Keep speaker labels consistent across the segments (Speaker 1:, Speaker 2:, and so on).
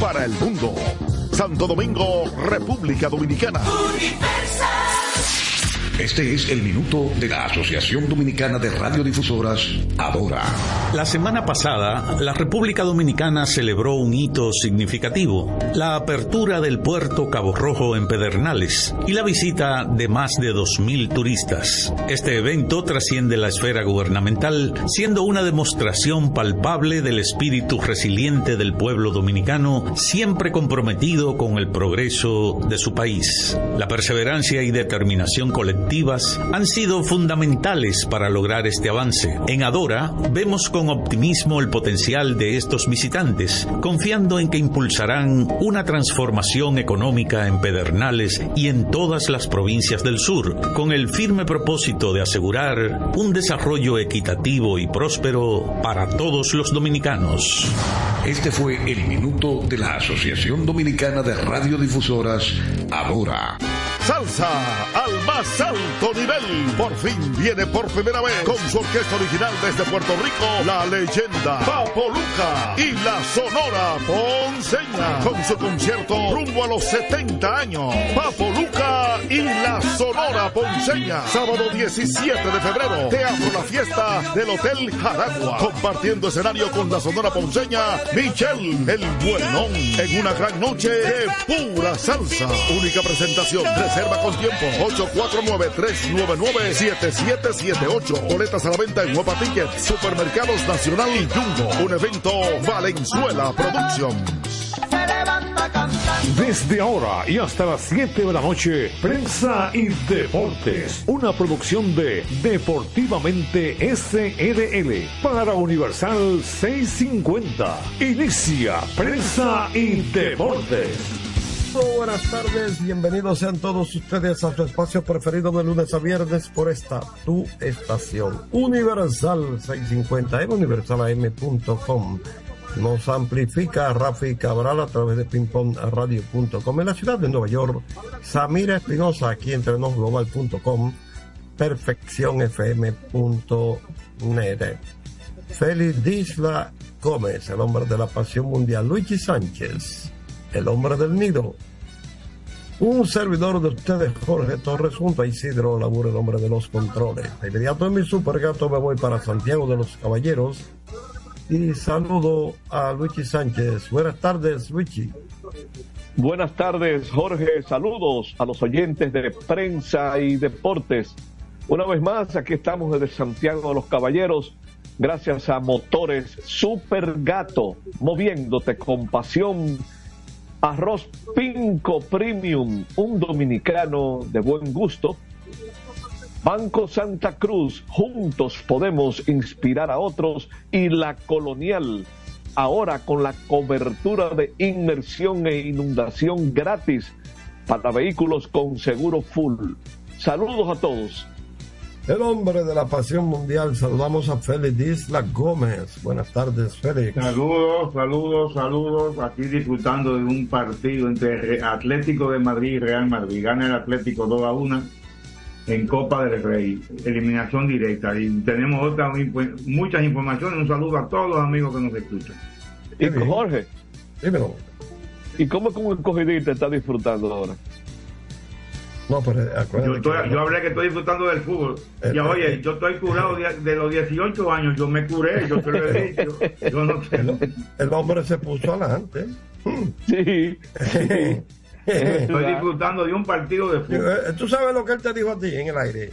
Speaker 1: para el mundo. Santo Domingo, República Dominicana.
Speaker 2: Este es el minuto de la Asociación Dominicana de Radiodifusoras, Adora.
Speaker 3: La semana pasada, la República Dominicana celebró un hito significativo, la apertura del puerto Cabo Rojo en Pedernales y la visita de más de 2.000 turistas. Este evento trasciende la esfera gubernamental, siendo una demostración palpable del espíritu resiliente del pueblo dominicano, siempre comprometido con el progreso de su país. La perseverancia y determinación colectiva han sido fundamentales para lograr este avance. En Adora vemos con optimismo el potencial de estos visitantes, confiando en que impulsarán una transformación económica en Pedernales y en todas las provincias del sur, con el firme propósito de asegurar un desarrollo equitativo y próspero para todos los dominicanos.
Speaker 2: Este fue el minuto de la Asociación Dominicana de Radiodifusoras, Adora.
Speaker 1: Salsa al más alto nivel. Por fin viene por primera vez con su orquesta original desde Puerto Rico, la leyenda Papo Luca y la Sonora Ponceña con su concierto rumbo a los 70 años. Papo Luca y la Sonora Ponceña. Sábado 17 de febrero, Teatro La Fiesta del Hotel Jaragua. Compartiendo escenario con la Sonora Ponceña, Michelle el Buenón. En una gran noche de pura salsa. Única presentación. Reserva con tiempo. 849-399-7778. Boletas a la venta en Nueva Ticket. Supermercados Nacional y Jumbo. Un evento Valenzuela Productions.
Speaker 4: Desde ahora y hasta las 7 de la noche, Prensa y Deportes, una producción de Deportivamente SRL para Universal 650. Inicia Prensa y Deportes.
Speaker 5: Buenas tardes, bienvenidos sean todos ustedes a su espacio preferido de lunes a viernes por esta tu estación Universal 650 en universalam.com. Nos amplifica Rafi Cabral a través de pingpongradio.com en la ciudad de Nueva York. Samira Espinosa aquí entre global.com. Perfeccionfm.net. Félix Disla Gómez, el hombre de la pasión mundial. Luigi Sánchez, el hombre del nido. Un servidor de ustedes, Jorge Torres, junto a Isidro Labur, el hombre de los controles. De inmediato en mi supergato me voy para Santiago de los Caballeros y saludo a Luigi Sánchez. Buenas tardes, Luigi.
Speaker 6: Buenas tardes, Jorge. Saludos a los oyentes de prensa y deportes. Una vez más, aquí estamos desde Santiago de los Caballeros, gracias a Motores Super Gato, moviéndote con pasión. Arroz Pinco Premium, un dominicano de buen gusto. Banco Santa Cruz, juntos podemos inspirar a otros. Y la Colonial, ahora con la cobertura de inmersión e inundación gratis para vehículos con seguro full. Saludos a todos.
Speaker 5: El hombre de la pasión mundial, saludamos a Félix Isla Gómez. Buenas tardes, Félix.
Speaker 7: Saludos, saludos, saludos. Aquí disfrutando de un partido entre Atlético de Madrid y Real Madrid. Gana el Atlético 2 a 1 en Copa del Rey, eliminación directa. Y tenemos otras muchas informaciones. Un saludo a todos los amigos que nos escuchan.
Speaker 6: Y Jorge,
Speaker 5: dímelo.
Speaker 6: ¿Y cómo con el cogidita está disfrutando ahora?
Speaker 5: No, pero
Speaker 7: yo, yo, hablé que estoy disfrutando del fútbol. y
Speaker 5: Eh,
Speaker 7: oye,
Speaker 5: eh,
Speaker 7: yo estoy curado de, de los 18 años, yo me curé, yo te lo he dicho. Yo no sé.
Speaker 5: el, el hombre se puso adelante.
Speaker 6: Sí.
Speaker 7: Estoy disfrutando de un partido de fútbol.
Speaker 5: Eh, Tú sabes lo que él te dijo a ti en el aire.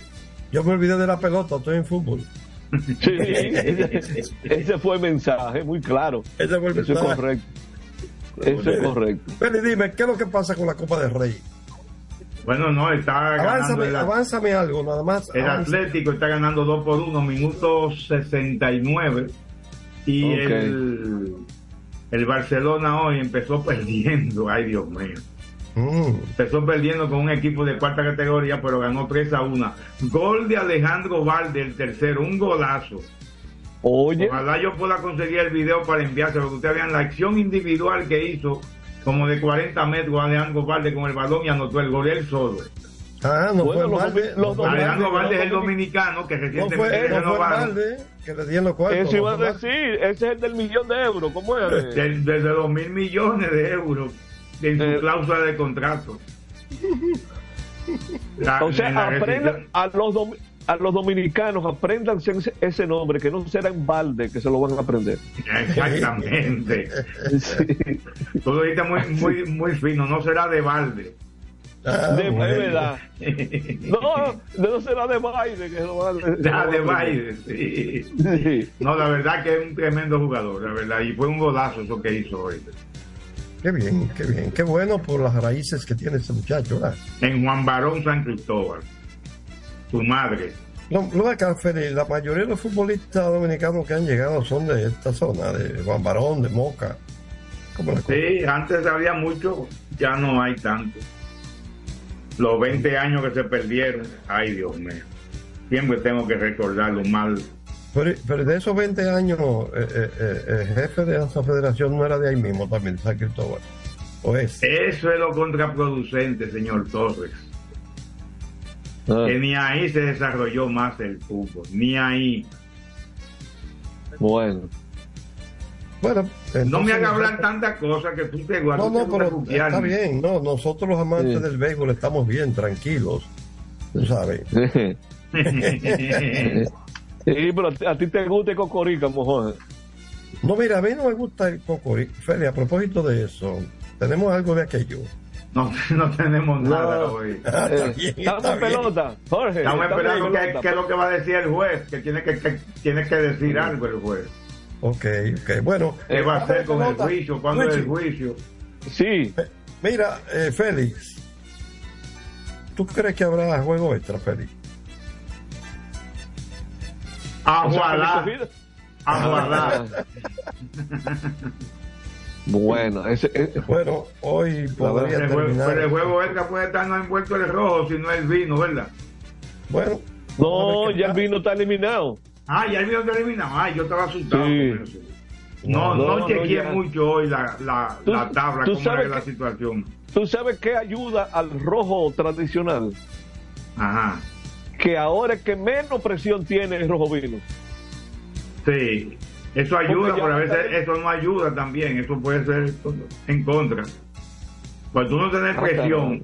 Speaker 5: Yo me olvidé de la pelota, estoy en fútbol.
Speaker 6: Sí, ese, ese fue el mensaje, muy claro.
Speaker 5: Ese fue el
Speaker 6: Eso es
Speaker 5: mensaje.
Speaker 6: correcto. Eso es correcto.
Speaker 5: Feli, dime, ¿qué es lo que pasa con la Copa del Rey?
Speaker 7: Bueno, no, está ganando
Speaker 5: Avánzame,
Speaker 7: el,
Speaker 5: avánzame algo, nada más.
Speaker 7: el. Atlético, está ganando 2 por 1, minuto 69. Y
Speaker 6: Ok.
Speaker 7: el, el Barcelona hoy empezó perdiendo. Ay, Dios mío.
Speaker 5: Mm.
Speaker 7: Empezó perdiendo con un equipo de cuarta categoría, pero ganó 3 a 1. Gol de Alejandro Valde, el tercero, un golazo.
Speaker 6: Oye,
Speaker 7: Ojalá yo pueda conseguir el video para enviárselo, que ustedes vean la acción individual que hizo, como de 40 metros Alejandro Valde con el balón y anotó el gol él solo.
Speaker 5: Ah, no
Speaker 6: Bueno,
Speaker 5: fue
Speaker 6: los
Speaker 5: Valde.
Speaker 6: los
Speaker 7: Alejandro Valde es el
Speaker 6: no,
Speaker 7: dominicano que recientemente
Speaker 5: no
Speaker 7: renovaron.
Speaker 5: Que le dieron los cuartos.
Speaker 6: Eso iba a decir, ese es el del millón de euros, ¿cómo es?
Speaker 7: Del- Desde dos mil millones de euros en su
Speaker 6: Eh.
Speaker 7: cláusula de contrato. La-
Speaker 6: O sea,
Speaker 7: en la
Speaker 6: aprendan
Speaker 7: rescisión-
Speaker 6: a los, domi- a los dominicanos, aprendan ese, nombre, que no será en balde, que se lo van a aprender.
Speaker 7: Exactamente.
Speaker 6: Sí.
Speaker 7: Tú lo dijiste muy, muy, muy fino, no será de balde.
Speaker 5: Ah,
Speaker 6: De, verdad. No, no será de baile, que lo van a- se lo
Speaker 7: Ya
Speaker 6: van a
Speaker 7: de baile, sí.
Speaker 6: Sí.
Speaker 7: No, la verdad que es un tremendo jugador, la verdad, y fue un golazo eso que hizo hoy.
Speaker 5: Qué bien, qué bien. Qué bueno por las raíces que tiene ese muchacho. ¿verdad?
Speaker 7: En Juan Barón San Cristóbal, su madre.
Speaker 5: No, no Feli, la mayoría de los futbolistas dominicanos que han llegado son de esta zona, de Juan Barón, de Moca.
Speaker 7: Sí, antes había mucho, ya no hay tanto. Los 20 años que se perdieron, ay Dios mío. Siempre tengo que recordarlo mal.
Speaker 5: Pero, pero de esos 20 años, eh, eh, eh, el jefe de esa federación no era de ahí mismo también, de San Cristóbal. ¿O es?
Speaker 7: Eso es lo contraproducente, señor Torres.
Speaker 6: Ah,
Speaker 7: Que ni ahí se desarrolló más el fútbol, ni ahí.
Speaker 6: bueno.
Speaker 5: Bueno,
Speaker 7: No me haga hablar tantas cosas que tú te
Speaker 5: No,
Speaker 7: guardas.
Speaker 5: no, pero está bien. No, nosotros los amantes
Speaker 6: Sí.
Speaker 5: del béisbol estamos bien, tranquilos. Tú sabes.
Speaker 6: Sí, pero a ti- te gusta el cocorica, mojón.
Speaker 5: No, mira, a mí no me gusta el cocorí. Feli, a propósito de eso, tenemos algo de aquello.
Speaker 7: No, no tenemos nada hoy.
Speaker 6: Eh, Estamos en pelota, Jorge.
Speaker 7: Estamos
Speaker 6: estamos
Speaker 7: esperando qué es lo que va a decir el juez, que tiene que, que- tiene que decir algo el juez.
Speaker 5: Ok, ok. Bueno,
Speaker 7: ¿Qué va a hacer con el juicio? ¿Cuándo es el juicio?
Speaker 6: Sí,
Speaker 5: Mira, eh, Félix, ¿tú crees que habrá juego extra, Félix?
Speaker 6: o sea,
Speaker 7: Aguardar,
Speaker 6: recogido-
Speaker 7: aguardar.
Speaker 6: Bueno, ese, ese-
Speaker 5: Bueno, hoy podría
Speaker 7: juego,
Speaker 5: terminar.
Speaker 7: pero el juego extra puede estar no envuelto el rojo, sino el vino, ¿verdad?
Speaker 5: Bueno,
Speaker 6: no, ya el vino está eliminado.
Speaker 7: Ah, ya el vino está eliminado. Ay, yo estaba asustado
Speaker 6: Sí.
Speaker 7: con eso. No,
Speaker 6: No,
Speaker 7: no,
Speaker 6: no,
Speaker 7: chequeé
Speaker 6: ya.
Speaker 7: mucho hoy la, la,
Speaker 6: Tú-
Speaker 7: la tabla,
Speaker 6: tú
Speaker 7: cómo
Speaker 6: sabes
Speaker 7: era la situación.
Speaker 6: ¿Tú sabes qué ayuda al rojo tradicional?
Speaker 7: Ajá.
Speaker 6: Que ahora es que menos presión tiene el rojo vino.
Speaker 7: Sí, eso ayuda, pero a veces eso no ayuda también, eso puede ser en contra. Por tú no tener
Speaker 6: Ah,
Speaker 7: presión,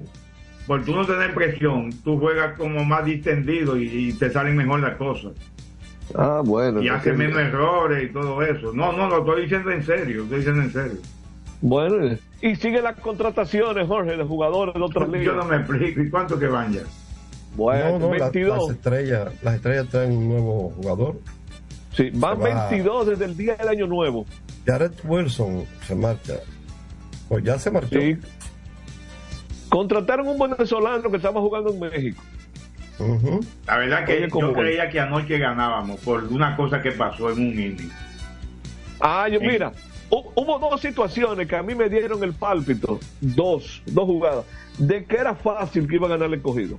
Speaker 7: por tú no tener presión, tú juegas como más distendido y, y te salen mejor las cosas.
Speaker 6: Ah, bueno.
Speaker 7: Y haces
Speaker 6: entonces-
Speaker 7: menos errores y todo eso. No, no, lo estoy diciendo en serio, estoy diciendo en serio.
Speaker 6: Bueno, y sigue las contrataciones, Jorge, de jugadores de otras
Speaker 7: Yo
Speaker 6: ligas.
Speaker 7: no me explico, ¿y cuánto que van ya?
Speaker 6: Bueno,
Speaker 5: no, no, la-
Speaker 6: 22.
Speaker 5: las estrellas, las estrellas traen un nuevo jugador.
Speaker 6: Sí, van
Speaker 5: va.
Speaker 6: 22 desde el día del año nuevo.
Speaker 5: Jared Wilson se marcha. Pues ya se marchó.
Speaker 6: Sí. Contrataron un venezolano que estaba jugando en México.
Speaker 7: La verdad que
Speaker 6: Oye, ¿cómo
Speaker 7: yo creía que anoche ganábamos por una cosa que pasó en un inning.
Speaker 6: Ah, yo, mira, hu- hubo dos situaciones que a mí me dieron el pálpito, dos, dos jugadas, de que era fácil que iba a ganar el escogido.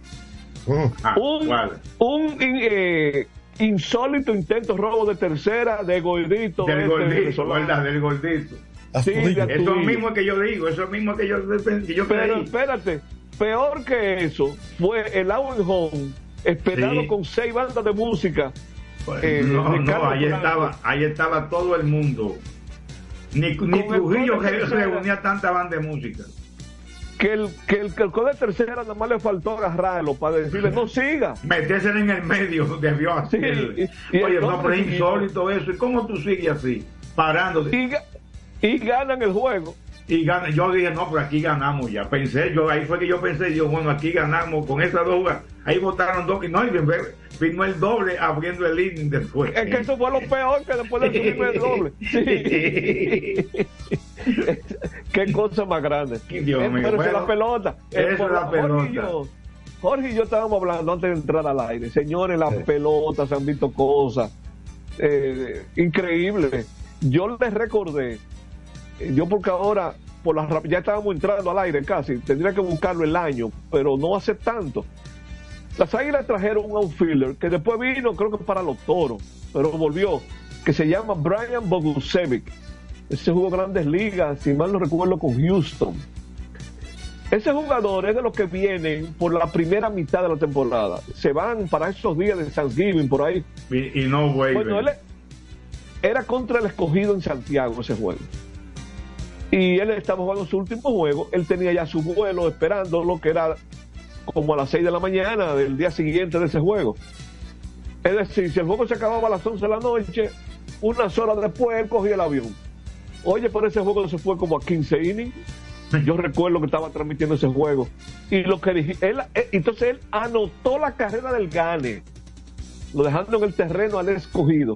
Speaker 5: Mm.
Speaker 7: Ah,
Speaker 6: un
Speaker 7: ¿cuál?
Speaker 6: un eh, insólito intento robo de tercera de gordito.
Speaker 7: Del
Speaker 6: este
Speaker 7: gordito. ¿verdad? Del gordito.
Speaker 6: Sí, de-
Speaker 7: Eso mismo que yo digo, eso mismo que yo, que yo
Speaker 6: Pero
Speaker 7: creí.
Speaker 6: espérate, peor que eso fue el Out Home, esperado
Speaker 7: Sí.
Speaker 6: con seis bandas de música.
Speaker 7: Pues,
Speaker 6: eh,
Speaker 7: no,
Speaker 6: de
Speaker 7: no, ahí estaba, ahí estaba todo el mundo. Ni, ni Trujillo reunía tanta banda de música.
Speaker 6: Que el, que el, que el de tercera nada más le faltó agarrarlo para decirle, no siga.
Speaker 7: Meterse en el medio debió hacer.
Speaker 6: Sí, y- y
Speaker 7: Oye,
Speaker 6: el
Speaker 7: no, pero es insólito eso. ¿Y cómo tú sigues así? Parándote.
Speaker 6: Y, y ganan el juego.
Speaker 7: Y gana, yo dije, no, pero aquí ganamos ya. Pensé, yo ahí fue que yo pensé, yo, bueno, aquí ganamos con esas dos jugadas. Ahí votaron dos, y no, y vino el doble abriendo el inning después.
Speaker 6: Es que eso fue lo peor que después de subirme el doble. Sí. Qué cosa más grande.
Speaker 7: Dios mío,
Speaker 6: pero es la pelota.
Speaker 7: es la
Speaker 6: Jorge y
Speaker 7: pelota.
Speaker 6: yo- Jorge y yo estábamos hablando antes de entrar al aire. Señores, las
Speaker 5: Sí.
Speaker 6: pelotas se han visto cosas eh, increíbles. Yo les recordé, eh, yo porque ahora por la, rap- ya estábamos entrando al aire casi, tendría que buscarlo el año, pero no hace tanto. Las Águilas trajeron un outfielder que después vino, creo que para los toros, pero volvió, que se llama Brian Bogusevic. Ese jugó grandes ligas, si mal no recuerdo, con Houston. Ese jugador es de los que vienen por la primera mitad de la temporada. Se van para esos días de Thanksgiving por ahí.
Speaker 7: Y, no vuelven. Bueno, él
Speaker 6: era contra el escogido en Santiago ese juego. Y él estaba jugando su último juego. Él tenía ya su vuelo esperando lo que era como a las 6 de la mañana del día siguiente de ese juego. Es decir, si el juego se acababa a las 11 de la noche, unas horas después él cogía el avión. Oye, por ese juego se fue como a 15 innings. Yo recuerdo que estaba transmitiendo ese juego. Y lo que dije, él, eh, entonces él anotó la carrera del Gane, lo dejando en el terreno al escogido.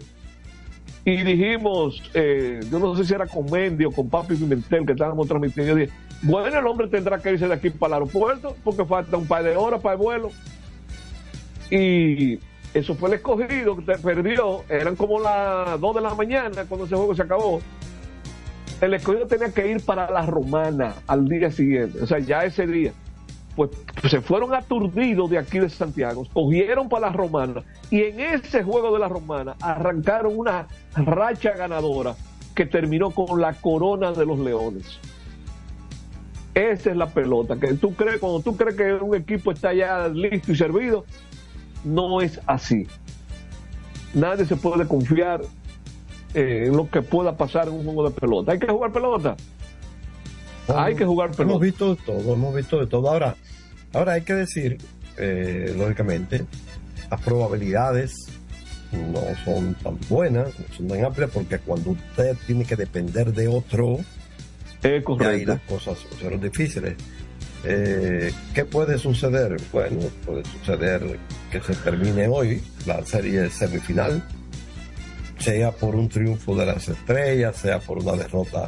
Speaker 6: Y dijimos, eh, yo no sé si era con Mendy o con Papi Pimentel que estábamos transmitiendo. Yo dije, bueno, el hombre tendrá que irse de aquí para el aeropuerto porque falta un par de horas para el vuelo. Y eso fue el escogido que perdió. Eran como las 2 de la mañana cuando ese juego se acabó el escogido tenía que ir para la romana al día siguiente, o sea, ya ese día. Pues, se fueron aturdidos de aquí de Santiago, cogieron para la romana y en ese juego de la romana arrancaron una racha ganadora que terminó con la corona de los leones. Esa es la pelota, que tú crees, cuando tú crees que un equipo está ya listo y servido, no es así. Nadie se puede confiar eh, lo que pueda pasar en un juego de pelota. Hay que jugar pelota. hay que jugar pelota.
Speaker 5: Hemos visto de todo, hemos visto de todo. Ahora, ahora hay que decir, eh, lógicamente, las probabilidades no son tan buenas, no son tan amplias, porque cuando usted tiene que depender de otro,
Speaker 6: es
Speaker 5: ahí las cosas son difíciles. Eh, ¿Qué puede suceder? Bueno, puede suceder que se termine hoy la serie semifinal sea por un triunfo de las estrellas, sea por una derrota.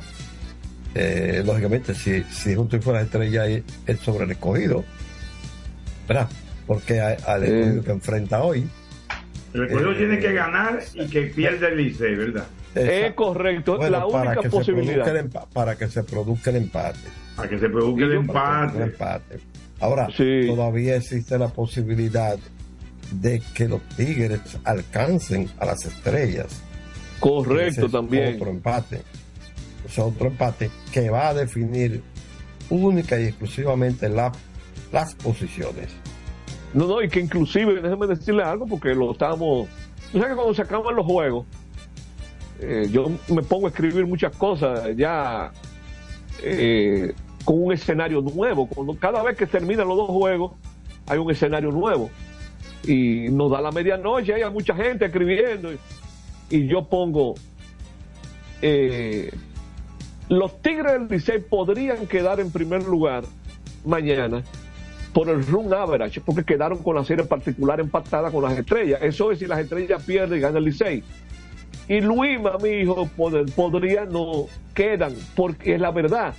Speaker 5: Eh, lógicamente, si, si es un triunfo de las estrellas es sobre el escogido, ¿verdad? Porque al escogido que enfrenta hoy.
Speaker 7: El escogido eh, tiene que ganar y que pierda el Licey, ¿verdad?
Speaker 6: Es correcto, la única posibilidad.
Speaker 5: para que se produzca el empate.
Speaker 7: Para que se produzca el
Speaker 5: empate. Ahora, todavía existe la posibilidad de que los Tigres alcancen a las estrellas.
Speaker 6: Correcto también.
Speaker 5: Otro empate. Es otro empate que va a definir única y exclusivamente las posiciones.
Speaker 6: No, no, y que inclusive, déjeme decirle algo porque lo estamos... Tú sabes que cuando se acaban los juegos, eh, yo me pongo a escribir muchas cosas ya eh, con un escenario nuevo. Cuando, cada vez que terminan los dos juegos, hay un escenario nuevo y nos da la medianoche, hay mucha gente escribiendo y, yo pongo eh, los Tigres del Licey podrían quedar en primer lugar mañana por el run average, porque quedaron con la serie particular empatada con las estrellas. Eso es si las estrellas pierden y gana el Licey. Y Luima, mi hijo, podría no quedan, porque es la verdad.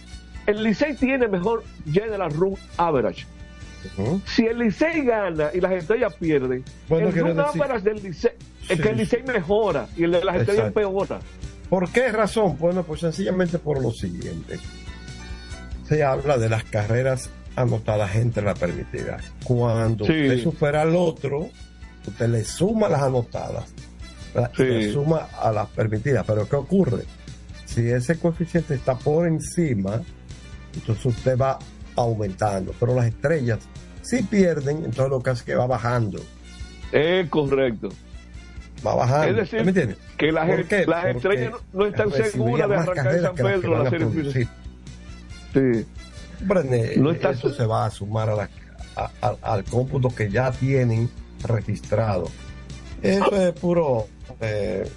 Speaker 6: El Licey tiene mejor general run average si el Licey gana y las estrellas pierden, bueno, el del Licey, es que el Licey mejora y el de las estrellas empeora.
Speaker 5: ¿Por qué razón? Bueno, pues sencillamente por lo siguiente. Se habla de las carreras anotadas entre la permitida. Cuando usted supera al otro, usted le suma las anotadas, le suma a las permitidas. Pero ¿qué ocurre? Si ese coeficiente está por encima, entonces usted va aumentando, pero las estrellas si pierden, entonces lo que hace que va bajando.
Speaker 6: Es correcto.
Speaker 5: Va bajando.
Speaker 6: Es decir, que las, estrellas no, están seguras de arrancar de San Pedro la serie
Speaker 5: Sí. sí. no está... Eso se va a sumar a al cómputo que ya tienen registrado. Eso es puro eh,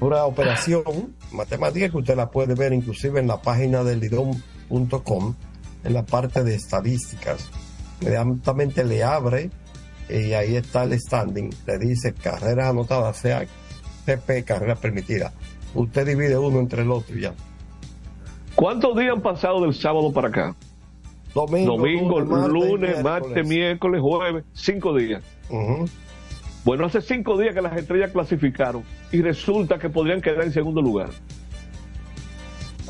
Speaker 5: pura operación matemática que usted la puede ver inclusive en la página del lidom.com en la parte de estadísticas. Inmediatamente le abre y ahí está el standing. Le dice carreras anotadas, sea CP, carrera permitida. Usted divide uno entre el otro y ya.
Speaker 6: ¿Cuántos días han pasado del sábado para acá?
Speaker 5: Domingo,
Speaker 6: lunes, martes, miércoles, jueves, cinco días. Bueno, hace cinco días que las estrellas clasificaron y resulta que podrían quedar en segundo lugar.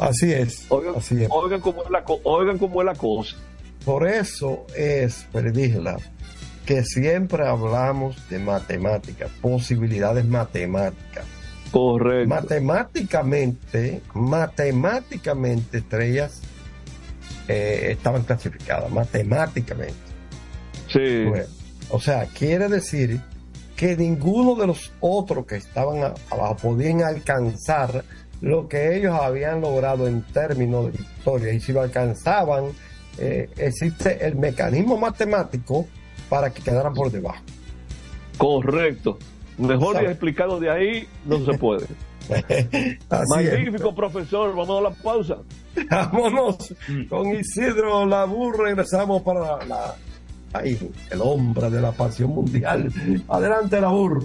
Speaker 5: Así es.
Speaker 6: Oigan,
Speaker 5: así
Speaker 6: es. Oigan, cómo es la, oigan cómo es la cosa.
Speaker 5: Por eso es, Perdígela, que siempre hablamos de matemáticas, posibilidades matemáticas.
Speaker 6: Correcto.
Speaker 5: Matemáticamente, matemáticamente, estrellas eh, estaban clasificadas matemáticamente.
Speaker 6: Sí.
Speaker 5: o sea, quiere decir que ninguno de los otros que estaban abajo podían alcanzar lo que ellos habían logrado en términos de victoria. Y si lo alcanzaban, eh, existe el mecanismo matemático para que quedaran por debajo.
Speaker 6: Correcto. Mejor explicado de ahí no se puede. Magnífico profesor, vamos a la pausa.
Speaker 5: Vámonos con Isidro Labur, regresamos para la, ahí, el hombre de la pasión mundial. Adelante Labur.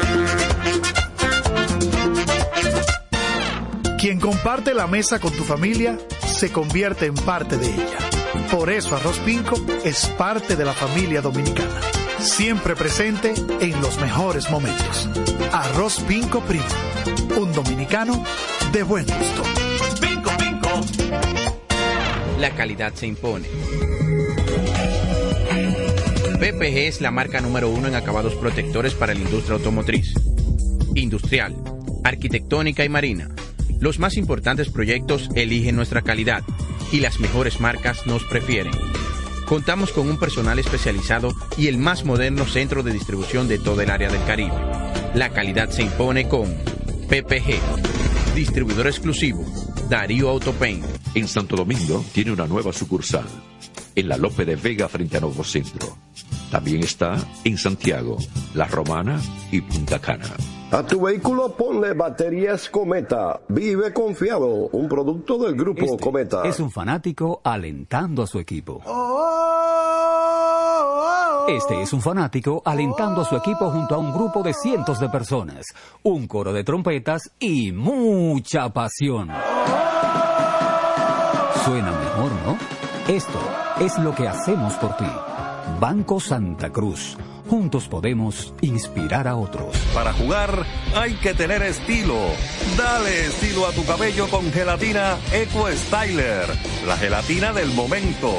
Speaker 8: Quien comparte la mesa con tu familia se convierte en parte de ella. Por eso Arroz Pinco es parte de la familia dominicana. Siempre presente en los mejores momentos. Arroz Pinco Primo. Un dominicano de buen gusto.
Speaker 9: Pinco, pinco.
Speaker 10: La calidad se impone. PPG es la marca número uno en acabados protectores para la industria automotriz, industrial, arquitectónica y marina los más importantes proyectos eligen nuestra calidad y las mejores marcas nos prefieren. Contamos con un personal especializado y el más moderno centro de distribución de todo el área del Caribe. La calidad se impone con PPG, distribuidor exclusivo, Darío Autopain.
Speaker 11: En Santo Domingo tiene una nueva sucursal, en la Lope de Vega frente a Nuevo Centro. También está en Santiago, La Romana y Punta Cana.
Speaker 5: A tu vehículo ponle baterías Cometa. Vive confiado. Un producto del grupo
Speaker 12: Este
Speaker 5: Cometa.
Speaker 12: Es un fanático alentando a su equipo. Este es un fanático alentando a su equipo junto a un grupo de cientos de personas, un coro de trompetas y mucha pasión. Suena mejor, ¿no? Esto es lo que hacemos por ti. Banco Santa Cruz. Juntos podemos inspirar a otros.
Speaker 13: Para jugar hay que tener estilo. Dale estilo a tu cabello con gelatina Eco Styler, la gelatina del momento.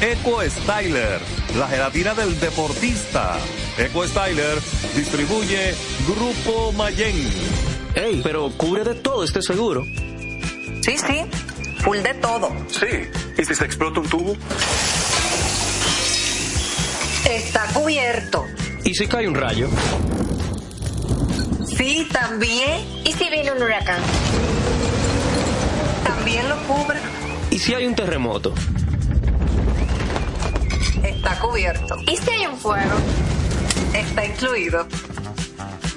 Speaker 13: Eco Styler, la gelatina del deportista. Eco Styler distribuye Grupo Mayen.
Speaker 14: Ey, pero cubre de todo este seguro.
Speaker 15: Sí, sí, full de todo.
Speaker 14: Sí, ¿y si se explota un tubo?
Speaker 15: Está cubierto.
Speaker 14: ¿Y si cae un rayo?
Speaker 15: Sí, también.
Speaker 16: ¿Y si viene un huracán?
Speaker 15: También lo cubre.
Speaker 14: ¿Y si hay un terremoto?
Speaker 15: Está cubierto.
Speaker 16: ¿Y si hay un fuego?
Speaker 15: Está incluido.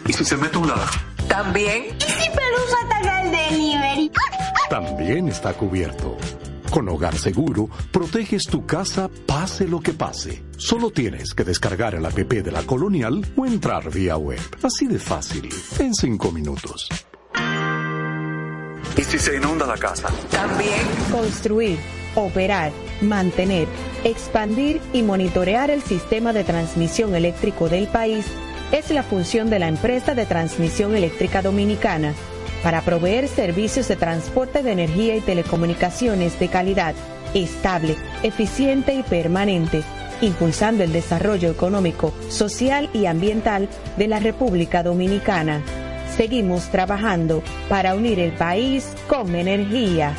Speaker 14: ¿Y si se mete un lado?
Speaker 15: También.
Speaker 16: ¿Y si Pelusa ataca el delivery?
Speaker 17: También está cubierto. Con Hogar Seguro, proteges tu casa pase lo que pase. Solo tienes que descargar el app de la Colonial o entrar vía web. Así de fácil, en cinco minutos.
Speaker 14: ¿Y si se inunda la casa?
Speaker 15: También.
Speaker 18: Construir, operar, mantener, expandir y monitorear el sistema de transmisión eléctrico del país es la función de la empresa de transmisión eléctrica dominicana para proveer servicios de transporte de energía y telecomunicaciones de calidad, estable, eficiente y permanente, impulsando el desarrollo económico, social y ambiental de la República Dominicana. Seguimos trabajando para unir el país con energía.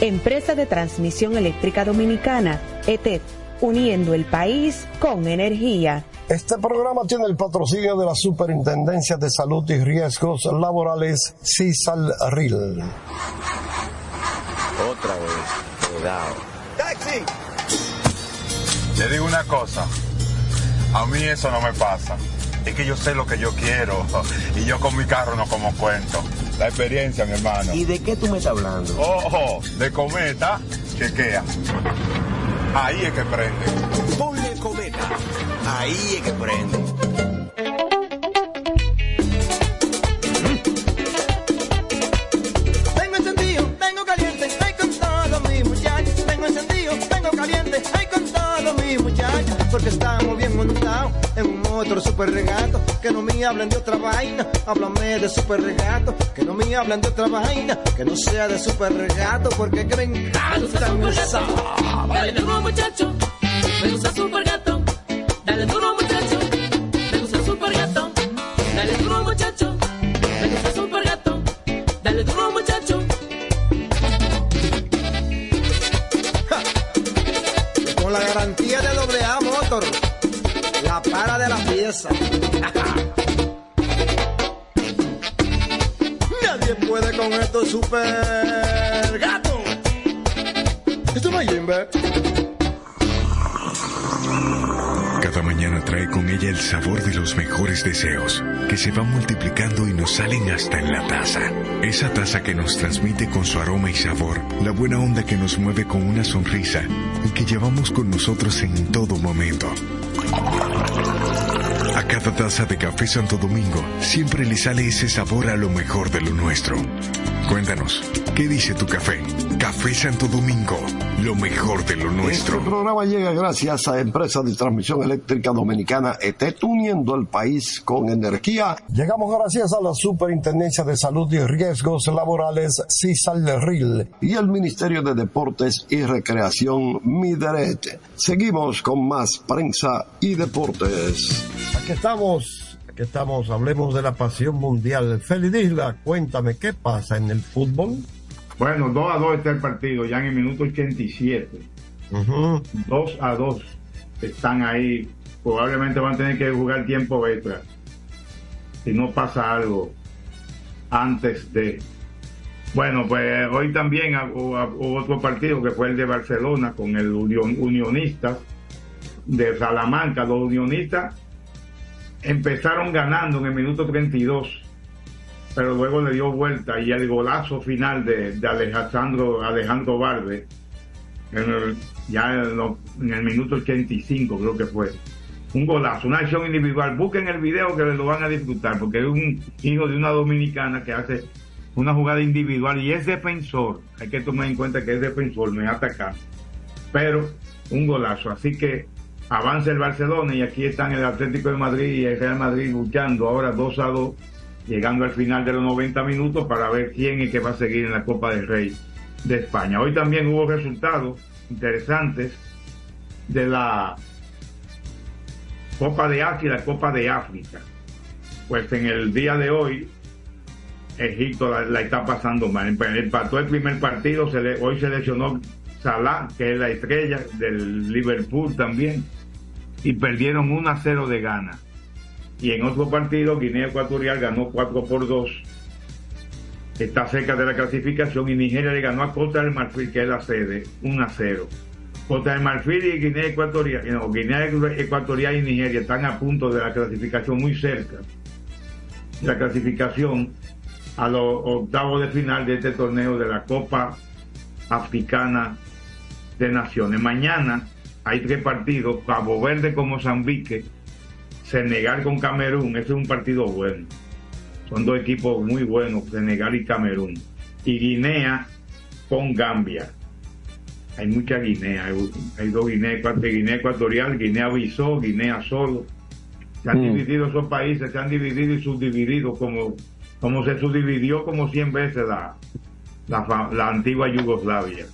Speaker 18: Empresa de Transmisión Eléctrica Dominicana, ETED, uniendo el país con energía.
Speaker 5: Este programa tiene el patrocinio de la Superintendencia de Salud y Riesgos Laborales, CISALRIL.
Speaker 19: Otra vez, cuidado.
Speaker 5: ¡Taxi!
Speaker 20: Le digo una cosa, a mí eso no me pasa. Es que yo sé lo que yo quiero y yo con mi carro no como cuento. La experiencia, mi hermano.
Speaker 19: ¿Y de qué tú me estás hablando?
Speaker 20: Ojo, de cometa, chequea. Ahí es que prende.
Speaker 19: Ponle cometa. Ahí es que prende. Mm.
Speaker 21: Tengo encendido, tengo caliente, hay con todos mis muchachos. Tengo encendido, tengo caliente, hay con todos mis muchachos. Porque estamos bien nuestro super regato, que no me hablen de otra vaina, háblame de super regato, que no me hablen de otra vaina, que no sea de super regato, porque que me encanta esa.
Speaker 9: Dale duro muchacho, me gusta super gato. Dale duro muchacho, me gusta super gato. Dale duro muchacho, me gusta super gato. Dale duro muchacho.
Speaker 21: Con la garantía de doble A Motor, para de la pieza. Nadie puede con esto super gato. Esto no es Jimbe.
Speaker 22: Cada mañana trae con ella el sabor de los mejores deseos, que se van multiplicando y nos salen hasta en la taza. Esa taza que nos transmite con su aroma y sabor, la buena onda que nos mueve con una sonrisa y que llevamos con nosotros en todo momento. Cada taza de café Santo Domingo siempre le sale ese sabor a lo mejor de lo nuestro. Cuéntanos, ¿qué dice tu café? Café Santo Domingo, lo mejor de lo nuestro.
Speaker 5: Este programa llega gracias a Empresa de Transmisión Eléctrica Dominicana ET, uniendo el país con energía. Llegamos gracias a la Superintendencia de Salud y Riesgos Laborales, CISALRIL, y el Ministerio de Deportes y Recreación, MIDERET. Seguimos con más prensa y deportes. Aquí estamos, aquí estamos, hablemos de la pasión mundial. Feliz Isla, cuéntame, ¿qué pasa en el fútbol?
Speaker 7: Bueno, 2 a 2 está el partido, ya en el minuto 87. 2 a 2 están ahí. Probablemente van a tener que jugar tiempo extra. Si no pasa algo antes de. Bueno, pues hoy también hubo, hubo otro partido que fue el de Barcelona con el Union, Unionistas de Salamanca. Los unionistas empezaron ganando en el minuto 32 pero luego le dio vuelta y el golazo final de, Alejandro, Alejandro Barbe, en el, ya en, lo- en el minuto 85 creo que fue, un golazo, una acción individual. Busquen el video que lo van a disfrutar, porque es un hijo de una dominicana que hace una jugada individual y es defensor. Hay que tomar en cuenta que es defensor, no es atacante. Pero un golazo. Así que avanza el Barcelona y aquí están el Atlético de Madrid y el Real Madrid luchando ahora 2 a 2, llegando al final de los 90 minutos para ver quién es que va a seguir en la Copa del Rey de España. Hoy también hubo resultados interesantes de la Copa de Asia y la Copa de África. Pues en el día de hoy, Egipto la, está pasando mal. Empató el primer partido, se le- hoy se lesionó Salah, que es la estrella del Liverpool también, y perdieron 1 a 0 de gana. Y en otro partido, Guinea Ecuatorial ganó 4 por 2. Está cerca de la clasificación y Nigeria le ganó a Costa del Marfil, que es la sede, 1 a 0. Costa del Marfil y Guinea Ecuatorial, no, Guinea Ecuatorial y Nigeria están a punto de la clasificación, muy cerca. La clasificación a los octavos de final de este torneo de la Copa Africana de Naciones. Mañana hay tres partidos, Cabo Verde con Mozambique, Senegal con Camerún, ese es un partido bueno. Son dos equipos muy buenos, Senegal y Camerún. Y Guinea con Gambia. Hay mucha Guinea, hay, hay dos Guinea, Ecuat- Guinea Ecuatorial, Guinea Bissau, Guinea Solo. Se han
Speaker 5: Mm.
Speaker 7: dividido esos países, se han dividido y subdividido como, como se subdividió como 100 veces la, la, la antigua Yugoslavia.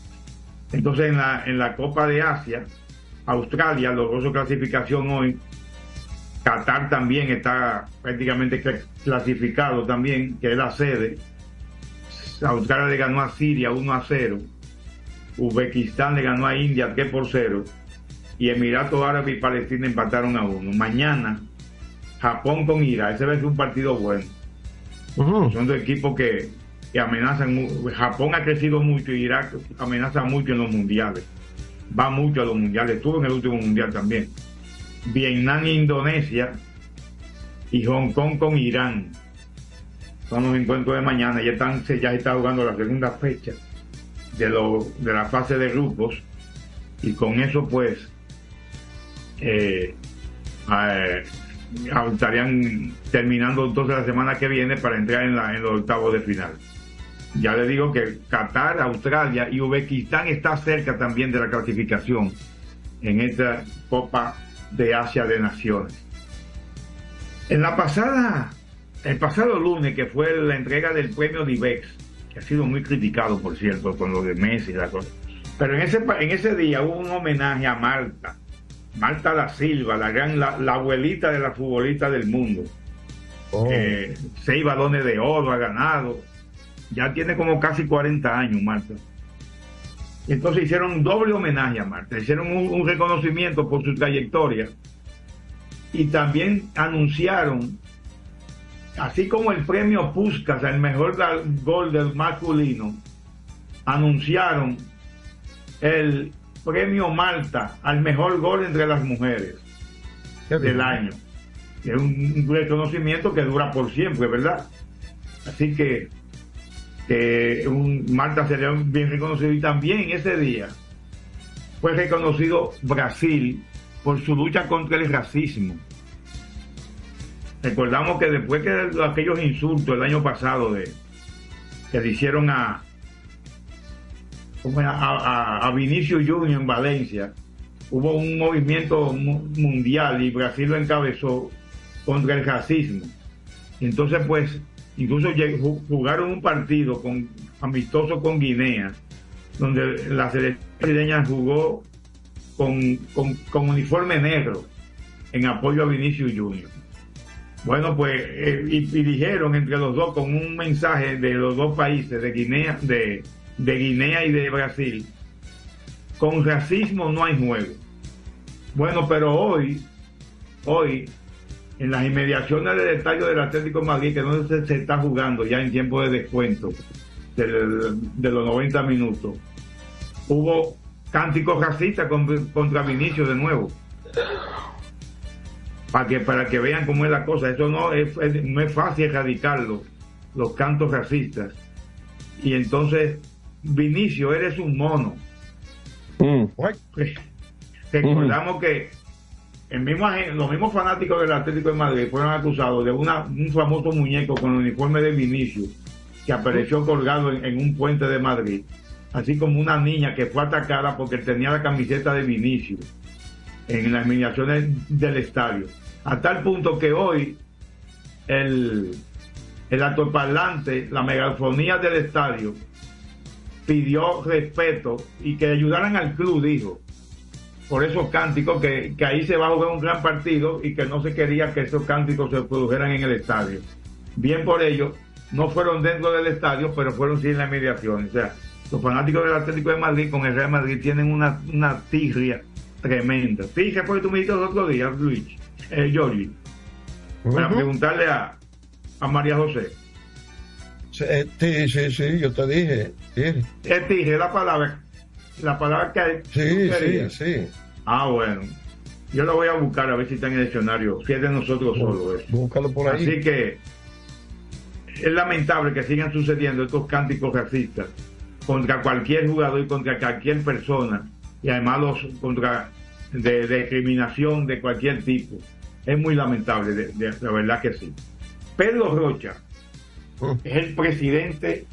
Speaker 7: Entonces en la, en la Copa de Asia, Australia logró su clasificación hoy. Qatar también está prácticamente cla- clasificado también, que es la sede. Australia le ganó a Siria 1 a 0. Uzbekistán le ganó a India 3 por 0. Y Emiratos Árabes y Palestina empataron a 1. Mañana, Japón con Irak. Ese va a ser un partido bueno. Son dos equipos que, que amenazan. Japón ha crecido mucho y Irak amenaza mucho en los mundiales. Va mucho a los mundiales. Estuvo en el último mundial también. Vietnam Indonesia y Hong Kong con Irán. Son los encuentros de mañana. Ya están, ya está jugando la segunda fecha de, lo, de la fase de grupos. Y con eso, pues, eh, eh, estarían terminando entonces la semana que viene para entrar en, la, los octavos de final. Ya le digo que Qatar, Australia y Uzbekistán está cerca también de la clasificación en esta Copa de Asia de Naciones. En la pasada, el pasado lunes, que fue la entrega del premio Divex, que ha sido muy criticado, por cierto, con lo de Messi y la cosa. Pero en ese, en ese día hubo un homenaje a Marta, Marta da Silva, la gran, la, la abuelita de la futbolista del mundo. Eh, seis balones de oro ha ganado. Ya tiene como casi 40 años, Marta. Entonces hicieron un doble homenaje a Marta. Hicieron un, un reconocimiento por su trayectoria. Y también anunciaron, así como el premio Puskas al mejor gol del masculino, anunciaron el premio Malta al mejor gol entre las mujeres del año. Es un reconocimiento que dura por siempre, ¿verdad? Así que, un, Malta sería bien reconocido. Y también ese día fue reconocido Brasil por su lucha contra el racismo. Recordamos que después que aquellos insultos el año pasado de, que le hicieron a, a, a, Vinicio Junior en Valencia, hubo un movimiento mu- mundial y Brasil lo encabezó contra el racismo. Entonces, pues, incluso jugaron un partido con, amistoso con Guinea, donde la selección brasileña jugó con, con, uniforme negro en apoyo a Vinicius Junior. Bueno, pues, eh, y, y dijeron entre los dos con un mensaje de los dos países, de Guinea, de, de Guinea y de Brasil, con racismo no hay juego. Bueno, pero hoy, hoy, en las inmediaciones del estadio del Atlético de Madrid, que no se, se está jugando ya en tiempo de descuento de los 90 minutos, hubo cánticos racistas con- contra Vinicio de nuevo. Para que, para que vean cómo es la cosa. Eso no es, es- no es fácil erradicarlo, los cantos racistas. Y entonces, Vinicio, eres un mono. Recordamos que los mismos fanáticos del Atlético de Madrid fueron acusados de un famoso muñeco con el uniforme de Vinicio que apareció colgado en, un puente de Madrid, así como una niña que fue atacada porque tenía la camiseta de Vinicio en las inmediaciones del estadio. A tal punto que hoy el, el altoparlante, la megafonía del estadio, pidió respeto y que ayudaran al club, dijo, por esos cánticos, que, que ahí se va a jugar un gran partido y que no se quería que esos cánticos se produjeran en el estadio. Bien por ello, no fueron dentro del estadio, pero fueron sí en la mediación. O sea, los fanáticos del Atlético de Madrid con el Real Madrid tienen una, una tirria tremenda. Tirria fue que tú me dijiste el otro día, Luis, eh, Giorgi, para preguntarle a, a María José.
Speaker 5: Sí, eh, sí, sí, yo te dije. Sí,
Speaker 7: Es tirria la palabra, la palabra que
Speaker 5: sí, sí, sí.
Speaker 7: Ah, bueno. Yo lo voy a buscar a ver si está en el diccionario. Si es de nosotros solo eso.
Speaker 5: Búscalo por ahí.
Speaker 7: Así que es lamentable que sigan sucediendo estos cánticos racistas contra cualquier jugador y contra cualquier persona y además los contra de, de discriminación de cualquier tipo. Es muy lamentable, de, de- la verdad que sí. Pedro Rocha es el presidente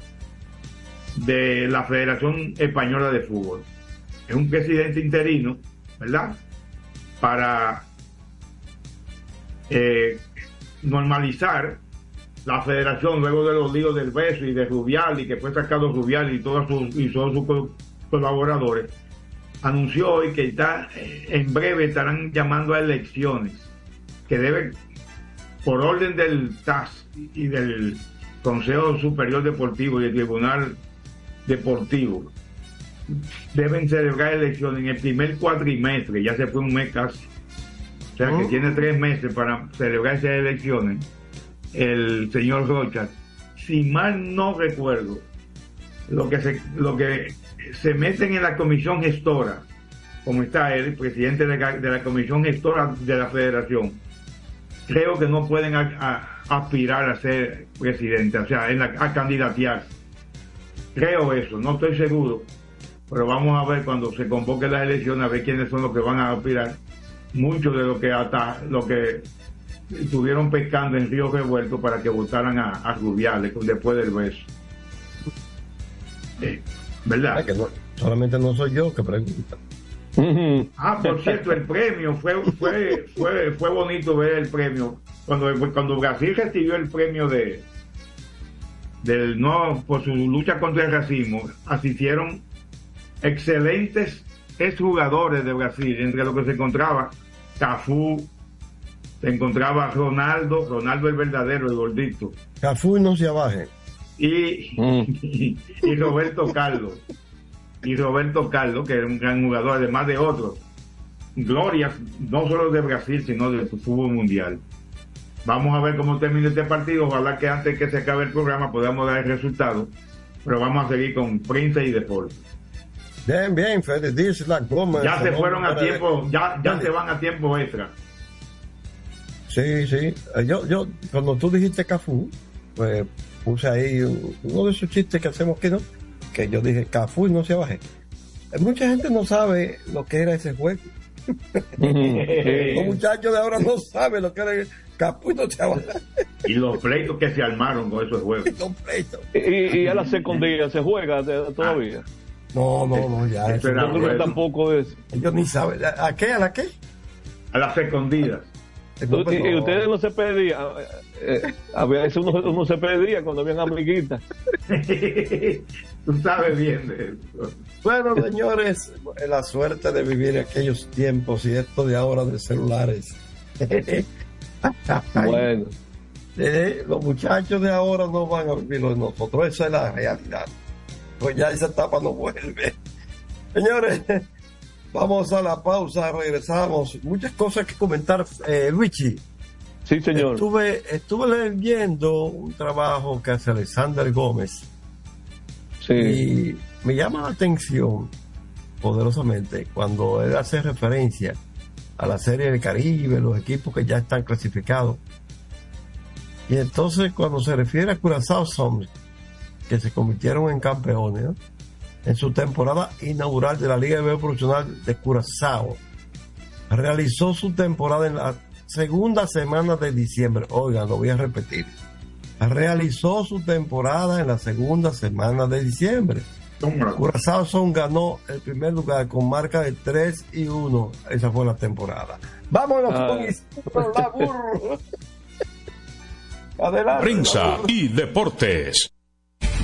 Speaker 7: de la Federación Española de Fútbol. Es un presidente interino, ¿verdad? Para eh, normalizar la federación luego de los líos del beso y de Rubial y que fue sacado Rubial y todos sus, y todos colaboradores, anunció hoy que está, eh, en breve estarán llamando a elecciones que debe, por orden del TAS y del Consejo Superior Deportivo y el Tribunal Deportivo, deben celebrar elecciones en el primer cuatrimestre, ya se fue un mes casi. O sea que tiene tres meses para celebrar esas elecciones el señor Rocha. Si mal no recuerdo, lo que se, lo que se meten en la comisión gestora, como está él, presidente de la, de la comisión gestora de la federación, creo que no pueden a- a- aspirar a ser presidente, o sea, en la- a candidatearse. Creo eso, no estoy seguro, pero vamos a ver cuando se convoquen las elecciones, a ver quiénes son los que van a aspirar. Muchos de los que hasta lo que estuvieron pescando en Río Revuelto para que votaran a, a Rubiales después del beso. Eh, ¿Verdad?
Speaker 5: que no- solamente no soy yo que pregunta.
Speaker 7: Ah, por cierto, el premio fue, fue, fue, fue bonito ver el premio cuando, cuando Brasil recibió el premio de del no por su lucha contra el racismo, asistieron excelentes exjugadores de Brasil, entre los que se encontraba Cafú, se encontraba Ronaldo, Ronaldo el verdadero, el gordito,
Speaker 5: Cafú no se abaje.
Speaker 7: y, y Roberto Carlos. Y Roberto Carlos, que era un gran jugador, además de otros. Glorias, no solo de Brasil, sino del fútbol mundial. Vamos a ver cómo termina este partido. Ojalá que antes que se acabe el programa podamos dar el resultado. Pero vamos a seguir con Prince y Deportes.
Speaker 5: Bien, bien, Fede Disla Gómez.
Speaker 7: Ya se fueron a
Speaker 5: de-
Speaker 7: tiempo, ya, ya se van a tiempo extra.
Speaker 5: Sí, sí. Eh, Yo, yo, cuando tú dijiste Cafú, pues puse ahí un- uno de esos chistes que hacemos que no, que yo dije Cafú y no se baje. Eh, Mucha gente no sabe lo que era ese juego. Los muchachos de ahora no saben lo que era y no se baje.
Speaker 7: Y los pleitos que se armaron con esos juegos.
Speaker 5: Los pleitos.
Speaker 6: Y, y a la secundía se juega todavía.
Speaker 5: No, no, no, ya.
Speaker 7: Eso era
Speaker 6: Yo creo que tampoco es.
Speaker 5: Ellos ni saben. ¿A qué? ¿A la qué?
Speaker 7: A las escondidas.
Speaker 5: No,
Speaker 6: Y, y ustedes no se perdían. eh, a veces uno, uno se perdía cuando habían amiguitas.
Speaker 7: Tú sabes bien de eso.
Speaker 5: Bueno, señores, la suerte de vivir aquellos tiempos y esto de ahora de celulares.
Speaker 6: Bueno.
Speaker 5: Eh, los muchachos de ahora no van a vivir lo de nosotros, esa es la realidad. Pues ya esa etapa no vuelve. Señores, vamos a la pausa, regresamos. Muchas cosas que comentar, eh, Luigi.
Speaker 6: Sí, señor.
Speaker 5: Estuve, estuve leyendo un trabajo que hace Alexander Gómez
Speaker 6: Sí.
Speaker 5: y me llama la atención poderosamente cuando él hace referencia a la Serie del Caribe, los equipos que ya están clasificados. Y entonces cuando se refiere a Curazao Sound, que se convirtieron en campeones en su temporada inaugural de la Liga de Profesional de Curazao, realizó su temporada en la segunda semana de diciembre. Oigan, lo voy a repetir. Realizó su temporada en la segunda semana de diciembre. Curazao Son ganó el primer lugar con marca de 3 y 1. Esa fue la temporada. Vámonos
Speaker 6: Ah.
Speaker 5: con Isidro. Adelante.
Speaker 23: Prensa y deportes.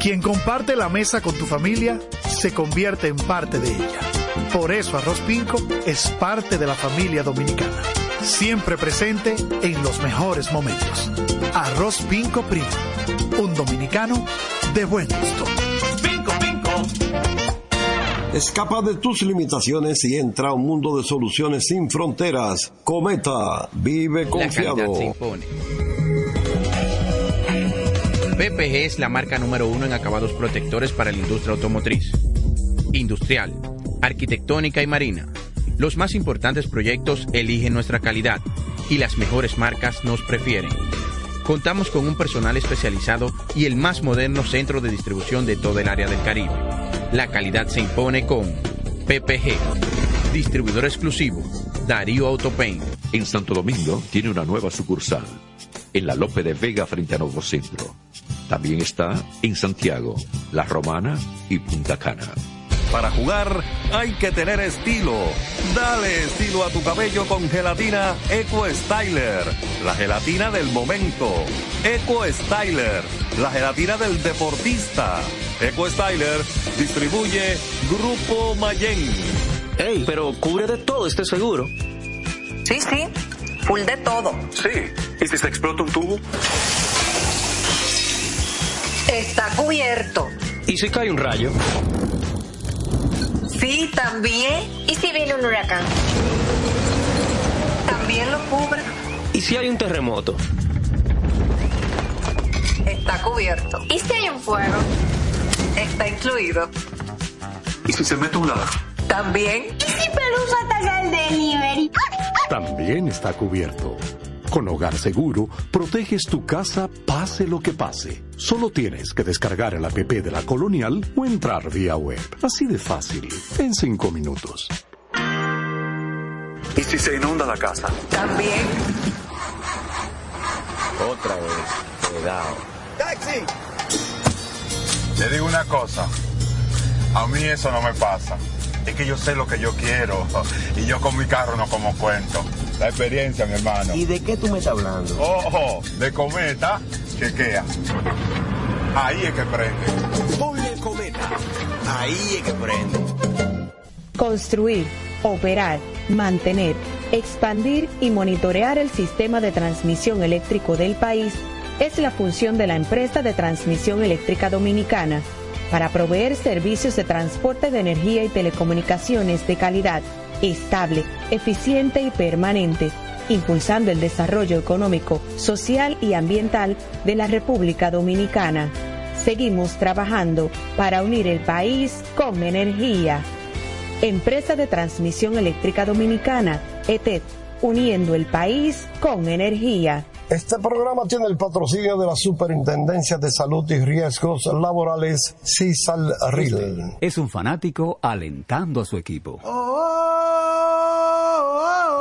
Speaker 8: Quien comparte la mesa con tu familia se convierte en parte de ella. Por eso Arroz Pinco es parte de la familia dominicana. Siempre presente en los mejores momentos. Arroz Pinco Primo. Un dominicano de buen gusto.
Speaker 9: Pico, pico.
Speaker 5: Escapa de tus limitaciones y entra a un mundo de soluciones sin fronteras. Cometa, vive confiado.
Speaker 10: PPG es la marca número uno en acabados protectores para la industria automotriz, industrial, arquitectónica y marina. Los más importantes proyectos eligen nuestra calidad y las mejores marcas nos prefieren. Contamos con un personal especializado y el más moderno centro de distribución de todo el área del Caribe. La calidad se impone con PPG, distribuidor exclusivo, Darío Autopaint.
Speaker 11: En Santo Domingo tiene una nueva sucursal, en la Lope de Vega frente a Nuevo Centro. También está en Santiago, La Romana y Punta Cana.
Speaker 13: Para jugar hay que tener estilo. Dale estilo a tu cabello con gelatina Eco Styler, la gelatina del momento. Eco Styler, la gelatina del deportista. Eco Styler distribuye Grupo Mayen.
Speaker 14: Ey, pero cubre de todo este seguro.
Speaker 15: Sí, sí, full de todo.
Speaker 14: Sí. ¿Y si se explota un tubo?
Speaker 15: Está cubierto.
Speaker 14: ¿Y si cae un rayo?
Speaker 15: Sí, también.
Speaker 16: ¿Y si viene un huracán?
Speaker 15: También lo cubre.
Speaker 14: ¿Y si hay un terremoto?
Speaker 15: Está cubierto.
Speaker 16: ¿Y si hay un fuego?
Speaker 15: Está incluido.
Speaker 14: ¿Y si se mete un ladrón?
Speaker 15: También.
Speaker 16: ¿Y si Pelusa ataca el delivery?
Speaker 17: También está cubierto. Con Hogar Seguro, proteges tu casa pase lo que pase. Solo tienes que descargar el app de la Colonial o entrar vía web. Así de fácil, en cinco minutos.
Speaker 14: ¿Y si se inunda la casa?
Speaker 15: También.
Speaker 19: Otra vez. Cuidado.
Speaker 20: ¡Taxi! Le digo una cosa. A mí eso no me pasa. Es que yo sé lo que yo quiero. Y yo con mi carro no como cuento. La experiencia, mi hermano.
Speaker 19: ¿Y de qué tú me estás hablando?
Speaker 20: Ojo, de cometa, chequea. Ahí es que prende.
Speaker 19: Ponle cometa. Ahí es que prende.
Speaker 18: Construir, operar, mantener, expandir y monitorear el sistema de transmisión eléctrico del país es la función de la empresa de transmisión eléctrica dominicana para proveer servicios de transporte de energía y telecomunicaciones de calidad, estable, eficiente y permanente, impulsando el desarrollo económico, social y ambiental de la República Dominicana. Seguimos trabajando para unir el país con energía. Empresa de Transmisión Eléctrica Dominicana, ETED, uniendo el país con energía.
Speaker 5: Este programa tiene el patrocinio de la Superintendencia de Salud y Riesgos Laborales, CISAL RIL.
Speaker 24: Es un fanático alentando a su equipo.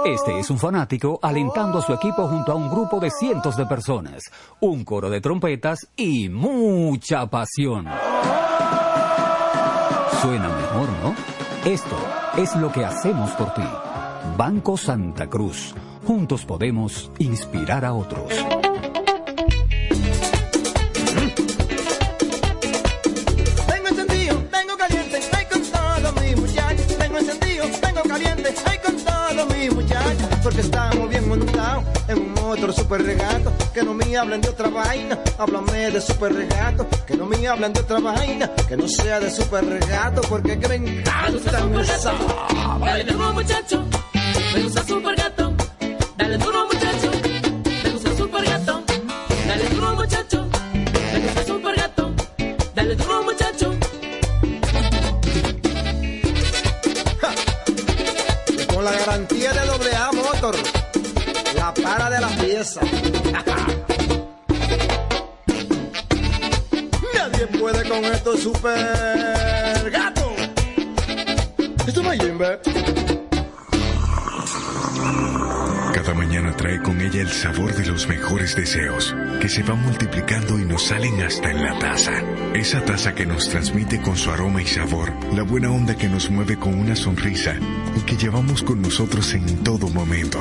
Speaker 24: Este es un fanático alentando a su equipo junto a un grupo de cientos de personas, un coro de trompetas y mucha pasión. Suena mejor, ¿no? Esto es lo que hacemos por ti. Banco Santa Cruz. Juntos podemos inspirar a otros.
Speaker 21: Tengo encendido, tengo caliente, ay con todo mi muchacho. Tengo encendido, tengo caliente, ay con todo mi muchacho. Porque estamos bien montados en un otro super regato. Que no me hablen de otra vaina, háblame de super regato. Que no me hablen de otra vaina, que no sea de super regato. Porque que me encanta esa.
Speaker 9: Muchacho, me gusta super gato. Dale duro muchacho, me gusta super gato. Dale duro muchacho, me gusta super gato. Dale duro muchacho.
Speaker 21: Con la garantía de doble A Motor, la para de la pieza. Nadie puede con esto super gato. Esto no es.
Speaker 22: Mañana trae con ella el sabor de los mejores deseos, que se van multiplicando y nos salen hasta en la taza. Esa taza que nos transmite con su aroma y sabor, la buena onda que nos mueve con una sonrisa y que llevamos con nosotros en todo momento.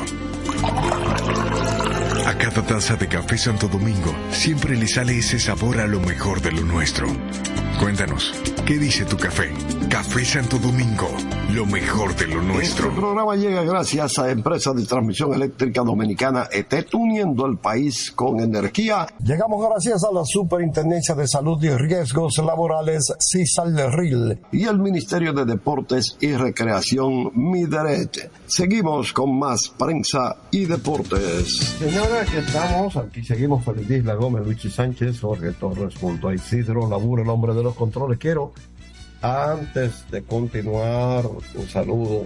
Speaker 22: A cada taza de café Santo Domingo siempre le sale ese sabor a lo mejor de lo nuestro. Cuéntanos, ¿qué dice tu café? Café Santo Domingo, lo mejor de lo nuestro.
Speaker 5: Este programa llega gracias a Empresa de Transmisión Eléctrica Dominicana ETET, uniendo el país con energía. Llegamos gracias a la Superintendencia de Salud y Riesgos Laborales, CISAL RIL, y el Ministerio de Deportes y Recreación, MIDERET. Seguimos con más prensa y deportes. Señora, aquí estamos, aquí seguimos Feliz Isla Gómez, Luigi Sánchez, Jorge Torres junto a Isidro Labur, el hombre de los controles. Quiero antes de continuar, un saludo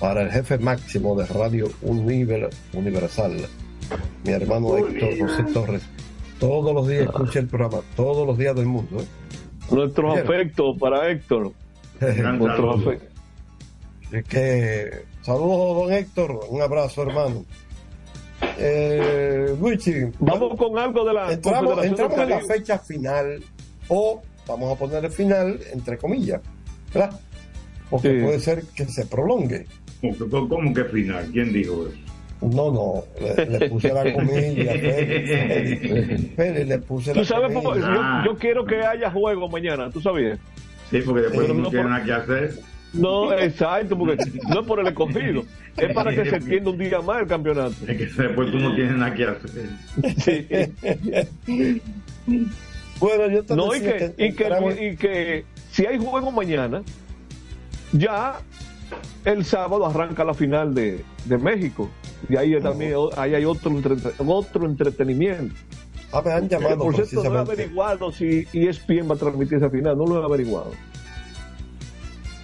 Speaker 5: para el jefe máximo de Radio Univer- Universal, mi hermano Héctor José Torres. Todos los días escucha el programa, todos los días del mundo. ¿eh?
Speaker 6: Nuestros
Speaker 5: Bien.
Speaker 6: afectos para Héctor. Nuestros afectos.
Speaker 5: Así que, saludos, don Héctor, un abrazo, hermano. Eh, Luigi,
Speaker 6: Vamos con algo de la
Speaker 5: entramos, entramos en la fecha final, o vamos a poner el final, entre comillas, ¿verdad? Porque
Speaker 7: Sí.
Speaker 5: puede ser que se prolongue.
Speaker 7: ¿Cómo, cómo que final? ¿Quién dijo eso?
Speaker 5: No, no, le, le puse la comilla, Félix, Félix, Félix, le puse
Speaker 6: Tú
Speaker 5: la
Speaker 6: sabes, por-
Speaker 5: comilla.
Speaker 6: yo, yo quiero que haya juego mañana, ¿tú sabías?
Speaker 7: Sí, porque después
Speaker 6: Pero
Speaker 7: no,
Speaker 6: no
Speaker 7: tienen
Speaker 6: por-
Speaker 7: nada que hacer.
Speaker 6: No, exacto, porque no es por el escogido, es para que se entienda un día más el campeonato.
Speaker 7: Es que después tú no tienes nada que hacer.
Speaker 5: Bueno, yo te
Speaker 6: No, y que, y, que, y que si hay juego mañana, ya el sábado arranca la final de, de México. Y ahí también ahí hay otro, otro entretenimiento.
Speaker 5: Ah, me han
Speaker 6: Que,
Speaker 5: llamado
Speaker 6: por cierto, no he averiguado si ESPN va a transmitir esa final, no lo he averiguado.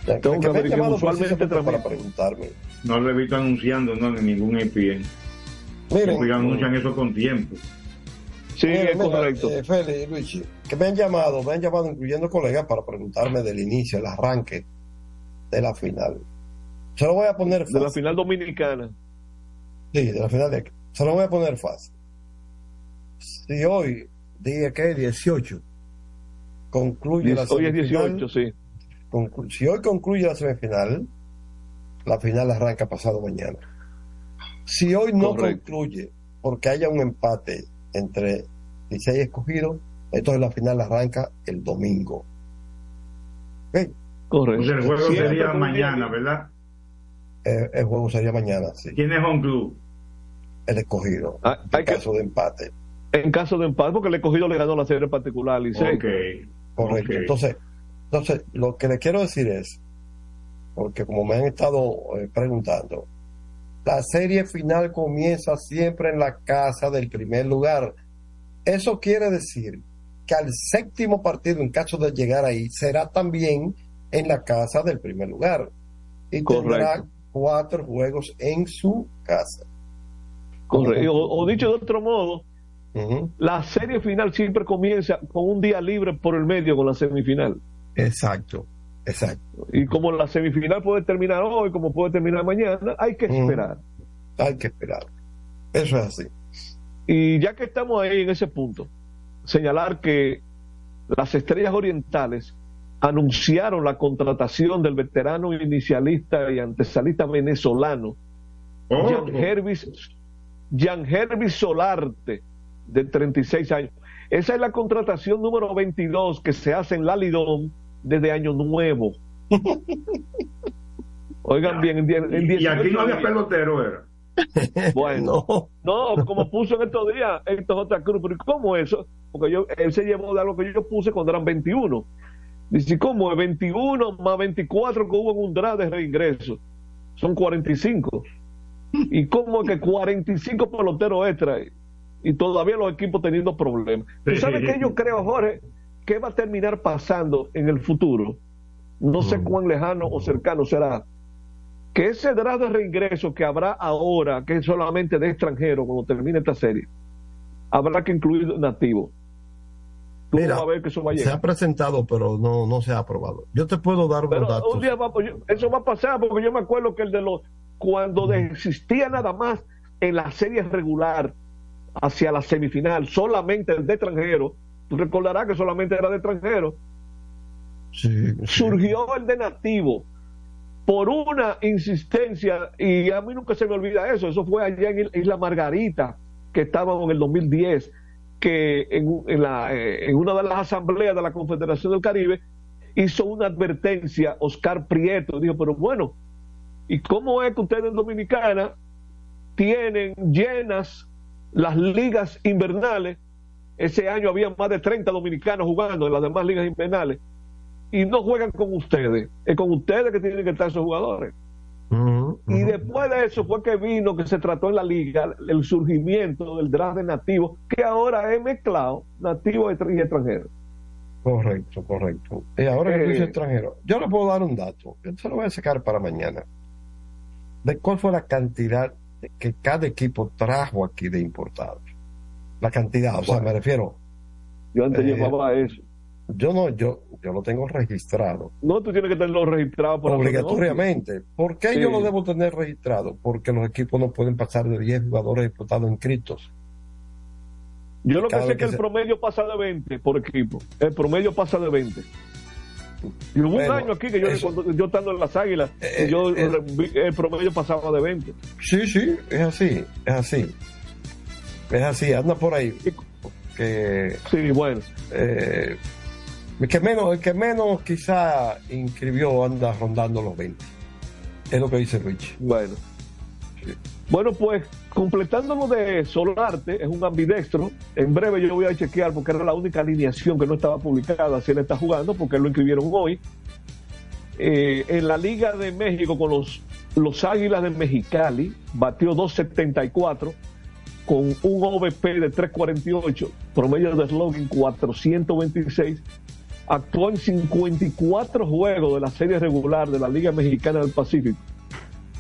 Speaker 5: Que
Speaker 6: Tengo que
Speaker 5: me han
Speaker 6: averiguar,
Speaker 5: llamado
Speaker 6: usualmente
Speaker 5: para
Speaker 6: transmite.
Speaker 5: preguntarme.
Speaker 7: No lo he visto anunciando no, en ningún EPN.
Speaker 5: Miren,
Speaker 7: anuncian eso con tiempo.
Speaker 6: Sí,
Speaker 5: Mira,
Speaker 6: es
Speaker 5: mira,
Speaker 6: correcto.
Speaker 5: eh, Félix, Luigi, que me han llamado, me han llamado incluyendo colegas para preguntarme del inicio, el arranque de la final. Se lo voy a poner
Speaker 6: de la
Speaker 5: fácil.
Speaker 6: final dominicana.
Speaker 5: Sí, de la final de Se lo voy a poner fácil. Si hoy, día que 18, concluye la
Speaker 6: Hoy es
Speaker 5: semifinal,
Speaker 6: 18, sí.
Speaker 5: conclu- si hoy concluye la semifinal, la final arranca pasado mañana. Si hoy no
Speaker 6: Correcto.
Speaker 5: concluye porque haya un empate entre 16 escogidos, entonces la final arranca el domingo.
Speaker 6: Correcto.
Speaker 7: Entonces el juego sería mañana, ¿verdad?
Speaker 5: Eh, el juego sería mañana, sí.
Speaker 7: ¿Quién es home club?
Speaker 5: El escogido.
Speaker 6: Ah,
Speaker 5: en
Speaker 6: que-
Speaker 5: caso de empate.
Speaker 6: En caso de empate, porque el escogido le ganó la serie particular al Licey.
Speaker 7: Ok.
Speaker 5: Correcto. Entonces, entonces, lo que le quiero decir es, porque como me han estado eh, preguntando, la serie final comienza siempre en la casa del primer lugar. Eso quiere decir que al séptimo partido, en caso de llegar ahí, será también en la casa del primer lugar. Y tendrá
Speaker 6: Correcto.
Speaker 5: cuatro juegos en su casa.
Speaker 6: Correcto. O, o dicho de otro modo, la serie final siempre comienza con un día libre por el medio con la semifinal.
Speaker 5: Exacto, exacto.
Speaker 6: Y como la semifinal puede terminar hoy, como puede terminar mañana, hay que esperar.
Speaker 5: Hay que esperar. Eso es así.
Speaker 6: Y ya que estamos ahí en ese punto, señalar que las estrellas orientales anunciaron la contratación del veterano inicialista y antesalista venezolano
Speaker 7: Otro.
Speaker 6: Jan Hervis, Jan Hervis Solarte, de 36 años. Esa es la contratación número 22 que se hace en la Lidón desde Año Nuevo. Oigan bien, en, en
Speaker 7: Y aquí
Speaker 6: 18
Speaker 7: no había pelotero, era.
Speaker 6: Bueno,
Speaker 5: No.
Speaker 6: no, como puso en estos días Héctor J. Cruz, pero ¿y ¿cómo eso? Porque yo, él se llevó de algo que yo puse cuando eran 21. Dice, ¿cómo es 21 más 24 que hubo en un draft de reingreso? Son 45. ¿Y cómo es que 45 peloteros extra y todavía los equipos teniendo problemas? ¿Tú sabes qué yo creo, Jorge? ¿Qué va a terminar pasando en el futuro? No sé cuán lejano o cercano será. Que ce draft de reingreso que habrá ahora, que es solamente de extranjeros cuando termine esta serie, habrá que incluir nativos.
Speaker 5: Mira,
Speaker 6: a ver que eso va a
Speaker 5: se ha presentado, pero no, no se ha aprobado. Yo te puedo dar unos
Speaker 6: Pero
Speaker 5: datos.
Speaker 6: un día va, yo- eso va a pasar porque yo me acuerdo que el de los cuando existía nada más en la serie regular hacia la semifinal solamente el de extranjero tú recordarás que solamente era de extranjero
Speaker 5: Sí, sí.
Speaker 6: surgió el de nativo por una insistencia y a mí nunca se me olvida eso eso fue allá en Isla Margarita que estábamos en el 2010 que en, eh, en una de las asambleas de la Confederación del Caribe hizo una advertencia Oscar Prieto dijo pero bueno ¿y cómo es que ustedes en Dominicana tienen llenas las ligas invernales ese año había más de 30 dominicanos jugando en las demás ligas invernales y no juegan con ustedes, es con ustedes que tienen que estar esos jugadores. Y después de eso fue que vino, que se trató en la liga, el surgimiento del draft de nativos, que ahora es mezclado, nativo y extranjero.
Speaker 5: Correcto, correcto. Y ahora que
Speaker 6: Eh.
Speaker 5: dices extranjero, yo le puedo dar un dato. Yo se lo voy a sacar para mañana. De cuál fue la cantidad que cada equipo trajo aquí de importados. La cantidad, o sea, me refiero.
Speaker 6: Yo antes
Speaker 5: Eh,
Speaker 6: llevaba eso.
Speaker 5: Yo no, yo, yo lo tengo registrado.
Speaker 6: No, tú tienes que tenerlo registrado por
Speaker 5: obligatoriamente. ¿Por qué
Speaker 6: Sí.
Speaker 5: yo lo debo tener registrado? Porque los equipos no pueden pasar de 10 jugadores importados inscritos.
Speaker 6: Yo lo que sé es que
Speaker 5: que
Speaker 6: el
Speaker 5: se-
Speaker 6: promedio pasa de 20 por equipo. El promedio pasa de 20. Y hubo
Speaker 5: Bueno,
Speaker 6: un año aquí que yo,
Speaker 5: eso-
Speaker 6: cuando yo estando en las águilas,
Speaker 5: Eh,
Speaker 6: yo
Speaker 5: eh,
Speaker 6: el promedio pasaba de 20.
Speaker 5: Sí, sí, es así, es así. Es así, anda por ahí. Que,
Speaker 6: Sí, bueno.
Speaker 5: eh, el que menos, el que menos quizá inscribió anda rondando los 20. Es lo que dice Luigi.
Speaker 6: Bueno. Bueno, pues completando lo de Solarte, es un ambidextro. En breve yo voy a chequear porque era la única alineación que no estaba publicada si él está jugando, porque lo inscribieron hoy. Eh, en la Liga de México con los, los Águilas de Mexicali, batió 2.74 con un OVP de 3.48, promedio de slogan 426. Actuó en 54 juegos de la serie regular de la Liga Mexicana del Pacífico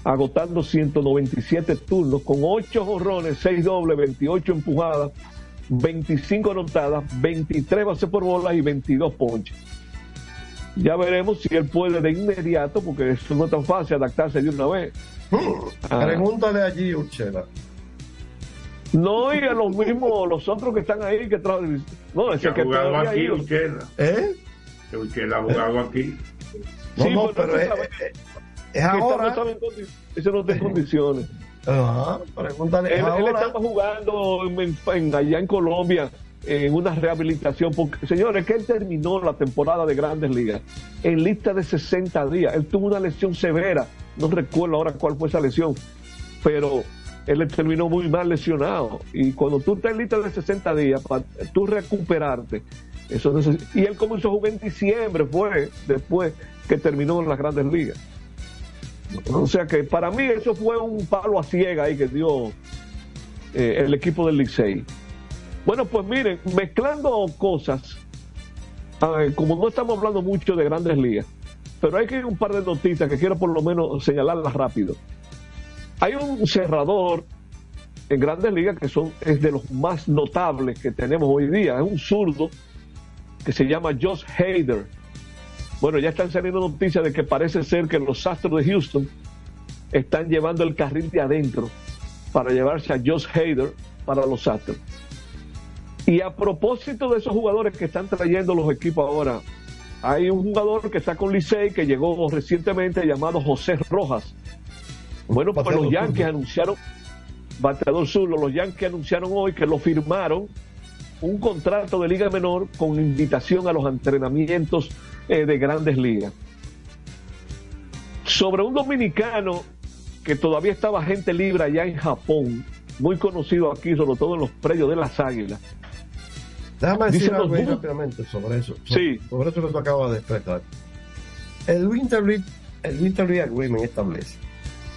Speaker 6: agotando 197 turnos con 8 jorrones, 6 dobles, 28 empujadas, 25 anotadas, 23 bases por bola y 22 ponches. Ya veremos si él puede de inmediato, porque eso no es tan fácil adaptarse de una vez. Ah.
Speaker 5: Pregúntale allí, Urchela.
Speaker 6: No, y a los mismos, los otros que están ahí, que traen. No,
Speaker 7: ha
Speaker 6: que
Speaker 7: jugado
Speaker 6: todavía
Speaker 7: aquí,
Speaker 6: ahí.
Speaker 7: Urquela.
Speaker 5: ¿Eh?
Speaker 7: Ha jugado aquí.
Speaker 5: No,
Speaker 6: Sí,
Speaker 5: no,
Speaker 6: pero
Speaker 5: es,
Speaker 6: sabes
Speaker 5: es- es
Speaker 6: que está- no
Speaker 5: ahora.
Speaker 6: Ese no está en condiciones.
Speaker 5: Ajá, pregúntale.
Speaker 6: Él, él estaba jugando en- en- allá en Colombia en una rehabilitación. Porque, señores, que él terminó la temporada de Grandes Ligas en lista de 60 días. Él tuvo una lesión severa. No recuerdo ahora cuál fue esa lesión, pero él terminó muy mal lesionado. Y cuando tú estás en lista de 60 días, para tú recuperarte, eso y él comenzó a jugar en diciembre, fue después que terminó en las Grandes Ligas. O sea que para mí eso fue un palo a ciega ahí que dio eh, el equipo del Licey. Bueno, pues miren, mezclando cosas, como no estamos hablando mucho de grandes ligas, pero hay que un par de noticias que quiero por lo menos señalarlas rápido. Hay un cerrador en grandes ligas que son, es de los más notables que tenemos hoy día. Es un zurdo que se llama Josh Hader. Bueno, ya están saliendo noticias de que parece ser que los Astros de Houston están llevando el carril de adentro para llevarse a Josh Hader para los Astros. Y a propósito de esos jugadores que están trayendo los equipos ahora, hay un jugador que está con Licey que llegó recientemente llamado José Rojas. Bueno, pues los Yankees anunciaron, bateador zurdo, los Yankees anunciaron hoy que lo firmaron un contrato de liga menor con invitación a los entrenamientos eh, de grandes ligas. Sobre un dominicano que todavía estaba gente libre allá en Japón, muy conocido aquí, sobre todo en los predios de las águilas.
Speaker 5: Déjame decir algo ahí rápidamente sobre eso.
Speaker 6: Sí.
Speaker 5: Sobre eso que tú acabas de expresar. El Winter League, el Winter League Agreement establece.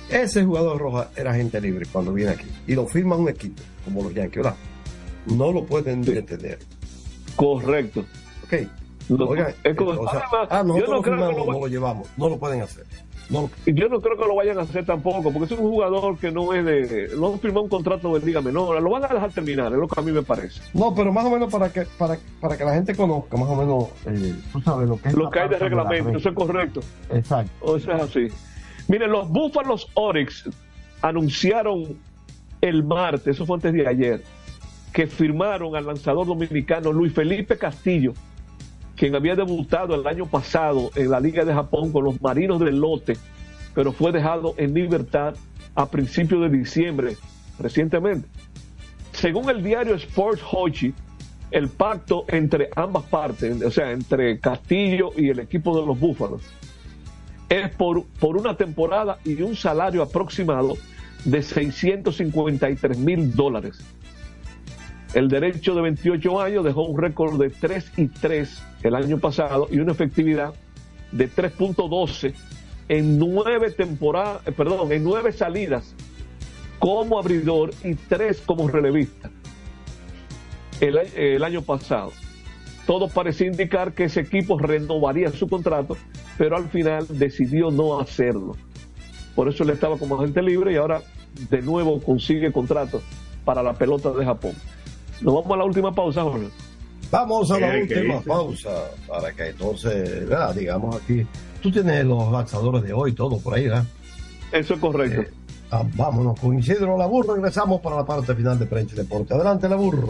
Speaker 5: Ese jugador roja era gente libre cuando viene aquí. Y lo firma un equipo, como los Yankees, ¿verdad? No lo pueden detener.
Speaker 6: Correcto.
Speaker 5: Ok.
Speaker 6: Lo-
Speaker 5: Oigan,
Speaker 6: es como-
Speaker 5: o sea,
Speaker 6: además,
Speaker 5: ah,
Speaker 6: yo no
Speaker 5: lo
Speaker 6: creo que
Speaker 5: firmamos,
Speaker 6: lo-
Speaker 5: no lo llevamos. No lo pueden hacer. No,
Speaker 6: Y yo no creo que lo vayan a hacer tampoco, porque es un jugador que no es de. No firmó un contrato de liga menor, lo van a dejar terminar, es lo que a mí me parece.
Speaker 5: no, pero más o menos para que, para, para que la gente conozca más o menos, eh, tú sabes lo que es
Speaker 6: Lo que hay de reglamento,
Speaker 5: regla.
Speaker 6: eso es correcto.
Speaker 5: Exacto.
Speaker 6: O sea, es así. Miren, los Búfalos Oryx anunciaron el martes, eso fue antes de ayer, que firmaron al lanzador dominicano Luis Felipe Castillo, quien había debutado el año pasado en la Liga de Japón con los Marinos del Lote, pero fue dejado en libertad a principios de diciembre recientemente. Según el diario Sports Hochi, el pacto entre ambas partes, o sea, entre Castillo y el equipo de los Búfalos, es por, por una temporada y un salario aproximado de 653 mil dólares. El derecho de 28 años dejó un récord de 3 y 3 el año pasado y una efectividad de 3.12 en nueve temporadas, eh, perdón, en nueve salidas como abridor y tres como relevista el, el año pasado. Todo parecía indicar que ese equipo renovaría su contrato, pero al final decidió no hacerlo. Por eso él estaba como agente libre y ahora de nuevo consigue contrato para la pelota de Japón. Nos vamos a la última pausa, Jorge.
Speaker 5: Vamos a la
Speaker 6: ¿Qué- qué
Speaker 5: última pausa para que entonces, ¿verdad? digamos aquí, tú tienes los lanzadores de hoy, todo por ahí, ¿verdad?
Speaker 6: Eso es correcto.
Speaker 5: Ah, vámonos con Isidro Laburro, regresamos para la parte final de Prensa y Deporte. Adelante, Laburro.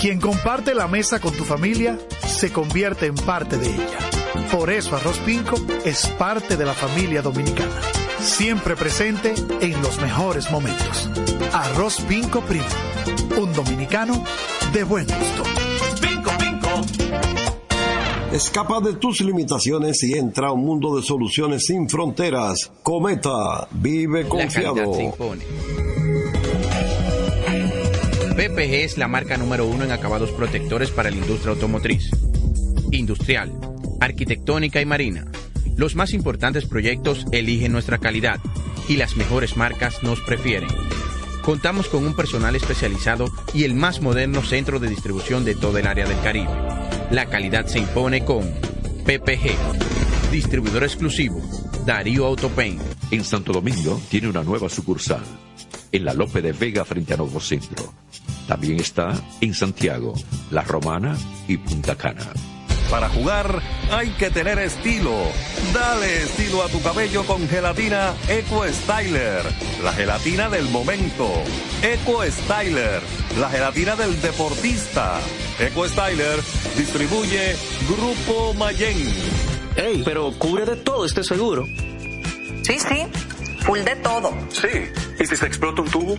Speaker 8: Quien comparte la mesa con tu familia se convierte en parte de ella. Por eso Arroz Pinco es parte de la familia dominicana. Siempre presente en los mejores momentos. Arroz Pinco Primo. Un dominicano de buen gusto.
Speaker 9: Pinco, pinco.
Speaker 5: Escapa de tus limitaciones y entra a un mundo de soluciones sin fronteras. Cometa, vive confiado.
Speaker 10: La. PPG es la marca número uno en acabados protectores para la industria automotriz, industrial, arquitectónica y marina. Los más importantes proyectos eligen nuestra calidad y las mejores marcas nos prefieren. Contamos con un personal especializado y el más moderno centro de distribución de todo el área del Caribe. La calidad se impone con PPG, distribuidor exclusivo, Darío Autopain.
Speaker 11: En Santo Domingo tiene una nueva sucursal, en la Lope de Vega frente a Nuevo Centro. También está en Santiago, La Romana y Punta Cana.
Speaker 13: Para jugar hay que tener estilo. Dale estilo a tu cabello con gelatina Eco Styler, la gelatina del momento. Eco Styler, la gelatina del deportista. Eco Styler distribuye Grupo Mayen.
Speaker 14: Ey, pero cubre de todo este seguro.
Speaker 15: Sí, sí, full de todo.
Speaker 14: Sí. ¿Y si se explota un tubo?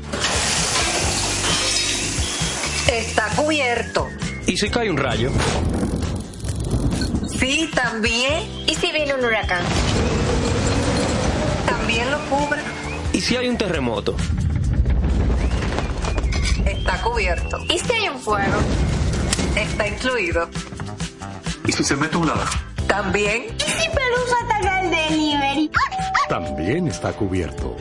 Speaker 15: Está cubierto.
Speaker 14: ¿Y si cae un rayo?
Speaker 15: Sí, también.
Speaker 16: ¿Y si viene un huracán?
Speaker 15: También lo cubre.
Speaker 14: ¿Y si hay un terremoto?
Speaker 15: Está cubierto.
Speaker 16: ¿Y si hay un fuego?
Speaker 15: Está incluido.
Speaker 14: ¿Y si se mete un ladrón?
Speaker 15: También.
Speaker 16: ¿Y si Pelusa ataca el delivery?
Speaker 17: También está cubierto.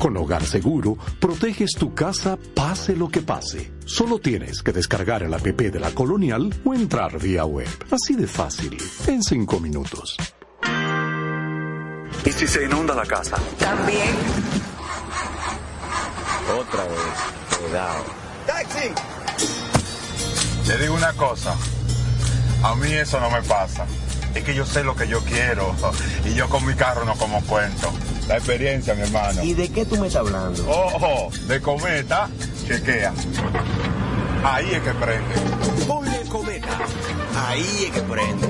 Speaker 17: Con Hogar Seguro, proteges tu casa pase lo que pase. Solo tienes que descargar el app de la Colonial o entrar vía web. Así de fácil, en cinco minutos.
Speaker 14: ¿Y si se inunda la casa?
Speaker 15: También.
Speaker 19: Otra vez. Cuidado.
Speaker 21: ¡Taxi!
Speaker 20: Te digo una cosa, a mí eso no me pasa. Es que yo sé lo que yo quiero y yo con mi carro no como cuento. La experiencia, mi hermano.
Speaker 19: ¿Y de qué tú me estás hablando?
Speaker 20: Ojo, de cometa, chequea. Ahí es que prende.
Speaker 19: Ponle cometa. Ahí es que prende.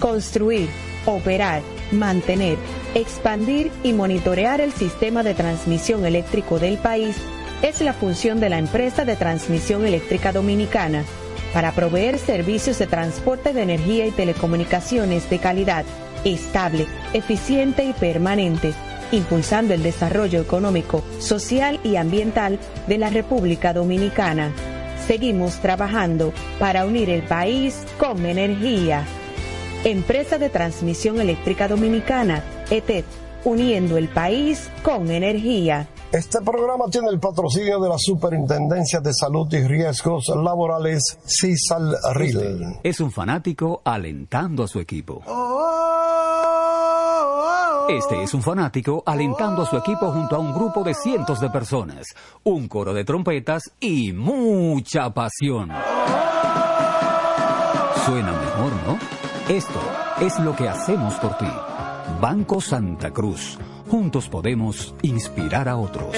Speaker 18: Construir, operar, mantener, expandir y monitorear el sistema de transmisión eléctrico del país es la función de la empresa de transmisión eléctrica dominicana para proveer servicios de transporte de energía y telecomunicaciones de calidad, estable, eficiente y permanente, impulsando el desarrollo económico, social y ambiental de la República Dominicana. Seguimos trabajando para unir el país con energía. Empresa de Transmisión Eléctrica Dominicana, ETED, uniendo el país con energía.
Speaker 5: Este programa tiene el patrocinio de la Superintendencia de Salud y Riesgos Laborales, CISAL-RIL.
Speaker 24: Es un fanático alentando a su equipo. Este es un fanático alentando a su equipo junto a un grupo de cientos de personas, un coro de trompetas y mucha pasión. Suena mejor, ¿no? Esto es lo que hacemos por ti. Banco Santa Cruz. Juntos podemos inspirar a otros.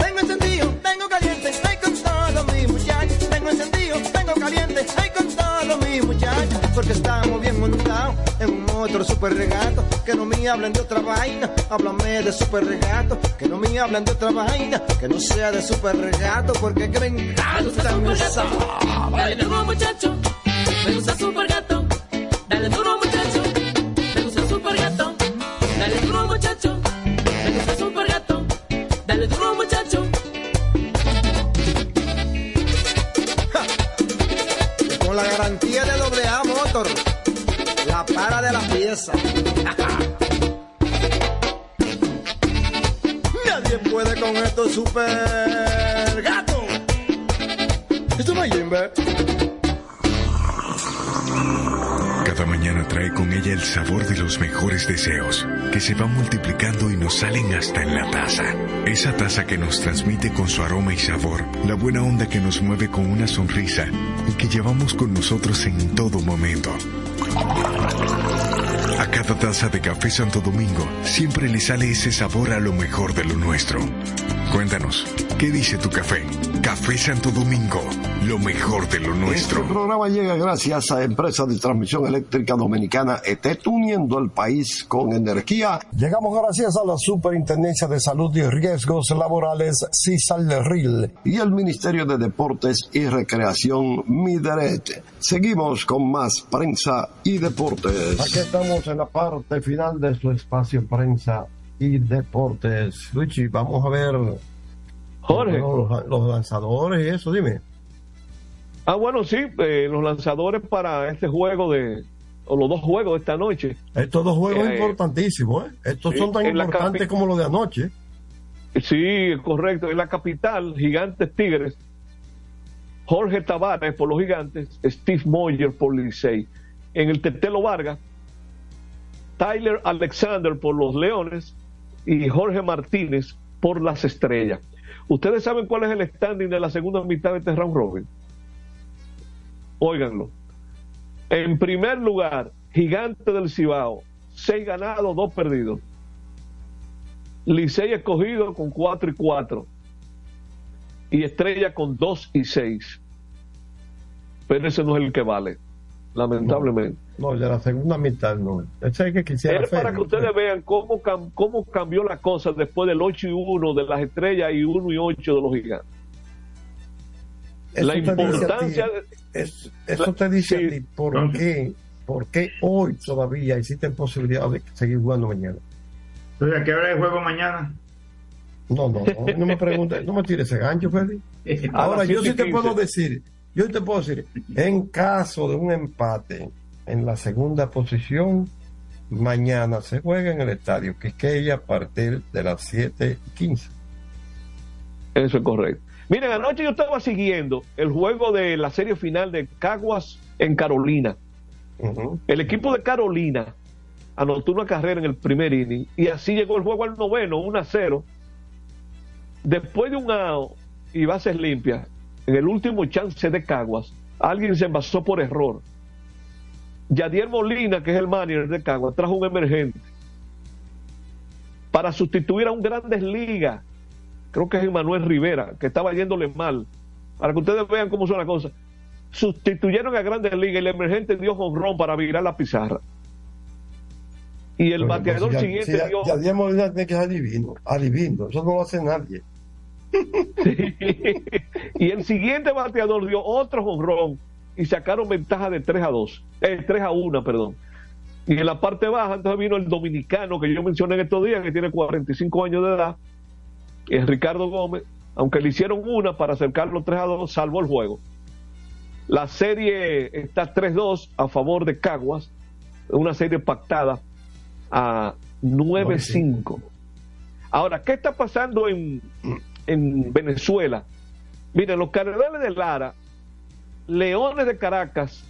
Speaker 21: Vengo encendido, vengo caliente, estoy con todos mis muchachos. Vengo encendido, vengo caliente, estoy con todos mis muchachos. Porque estamos bien montados en un otro super regato. Que no me hablen de otra vaina, háblame de super regato. Que no me hablen de otra vaina, que no sea de super regato. Porque que me encanta me
Speaker 9: Dale duro muchacho, me gusta super gato. Dale duro muchacho, me gusta super gato. Dale duro muchacho, me gusta super gato. Dale duro muchacho.
Speaker 21: Con la garantía de doble A Motor, la para de la pieza. Nadie puede con esto super gato. Esto no es Jimbe.
Speaker 22: Trae con ella el sabor de los mejores deseos, que se van multiplicando y nos salen hasta en la taza. Esa taza que nos transmite con su aroma y sabor, la buena onda que nos mueve con una sonrisa y que llevamos con nosotros en todo momento. A cada taza de café Santo Domingo siempre le sale ese sabor a lo mejor de lo nuestro. Cuéntanos, ¿qué dice tu café? Café Santo Domingo, lo mejor de lo nuestro.
Speaker 5: Este programa llega gracias a Empresa de Transmisión Eléctrica Dominicana ET, uniendo el país con energía. Llegamos gracias a la Superintendencia de Salud y Riesgos Laborales, CISALRIL, y el Ministerio de Deportes y Recreación, MIDERET. Seguimos con más prensa y deportes. Aquí estamos en la parte final de su espacio prensa y deportes. Luigi, vamos a ver
Speaker 6: Jorge.
Speaker 5: los, los lanzadores y eso, dime.
Speaker 6: Ah, bueno, sí, eh, los lanzadores para este juego de, o los dos juegos de esta noche.
Speaker 5: Estos dos juegos
Speaker 6: Eh,
Speaker 5: importantísimos, ¿eh? Estos
Speaker 6: sí,
Speaker 5: son tan importantes como los de anoche.
Speaker 6: Sí, correcto. En la capital, Gigantes Tigres, Jorge Tavares por los Gigantes, Steve Moyer por Licey. En el Tetelo Vargas, Tyler Alexander por los Leones y Jorge Martínez por las Estrellas. ¿Ustedes saben cuál es el standing de la segunda mitad de este round robin? Óiganlo. En primer lugar, Gigante del Cibao, seis ganados, dos perdidos. Licey escogido con 4 y 4 y Estrella con 2 y 6. Pero ese no es el que vale, lamentablemente.
Speaker 5: No, de la segunda mitad no. Ese es que quisiera
Speaker 6: es para que ustedes vean cómo, cam- cómo cambió la cosa después del 8 y 1 de las Estrellas y 1 y 8 de los Gigantes.
Speaker 5: Eso
Speaker 6: la
Speaker 5: te
Speaker 6: importancia
Speaker 5: es- eso te dice a ti por qué, por qué hoy todavía existen posibilidades de seguir jugando mañana.
Speaker 7: Entonces, ¿a qué hora el juego mañana?
Speaker 5: No, no, no, no me preguntes, no me tires ese gancho, Félix.
Speaker 7: A
Speaker 5: Ahora, yo sí te puedo decir, yo te puedo decir, en caso de un empate en la segunda posición, mañana se juega en el estadio Quisqueya a partir de las 7 y 15.
Speaker 6: Eso es correcto. Miren, anoche yo estaba siguiendo el juego de la serie final de Caguas en Carolina. El equipo de Carolina anotó una carrera en el primer inning y así llegó el juego al noveno, 1 a 0. Después de un out y bases limpias, en el último chance de Caguas, alguien se envasó por error. Yadier Molina, que es el manager de Caguas, trajo un emergente para sustituir a un Grandes Ligas, creo que es Emanuel Rivera, que estaba yéndole mal. Para que ustedes vean cómo son las cosas. Sustituyeron a Grandes Ligas y el emergente dio jonrón para virar la pizarra. Y el
Speaker 5: Pero,
Speaker 6: bateador
Speaker 5: ya-
Speaker 6: siguiente
Speaker 5: si ya,
Speaker 6: dio.
Speaker 5: ya Diego Molina tiene que ser adivino, adivino, eso no lo hace nadie.
Speaker 6: y el siguiente bateador dio otro jonrón y sacaron ventaja de 3 a 2, eh, 3 a 1, perdón. Y en la parte baja, entonces vino el dominicano que yo mencioné en estos días, que tiene 45 años de edad, es Ricardo Gómez, aunque le hicieron una para acercarlo 3 a 2, salvó el juego. La serie está 3-2 a favor de Caguas, una serie pactada a 9-5. Ahora, ¿qué está pasando en, en Venezuela? Miren, los Cardenales de Lara, Leones de Caracas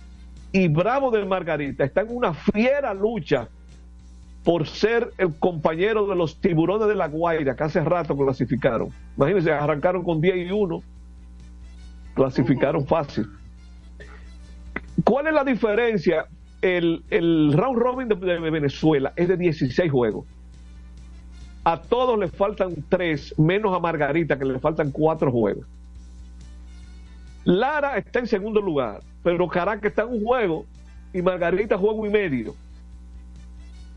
Speaker 6: y Bravo de Margarita están en una fiera lucha por ser el compañero de los tiburones de la Guaira, que hace rato clasificaron. Imagínense, arrancaron con 10 y 1, clasificaron fácil. ¿Cuál es la diferencia? El, el round robin de, de Venezuela es de 16 juegos. A todos les faltan 3, menos a Margarita, que le faltan 4 juegos. Lara está en segundo lugar, pero Caracas está en un juego y Margarita juego y medio.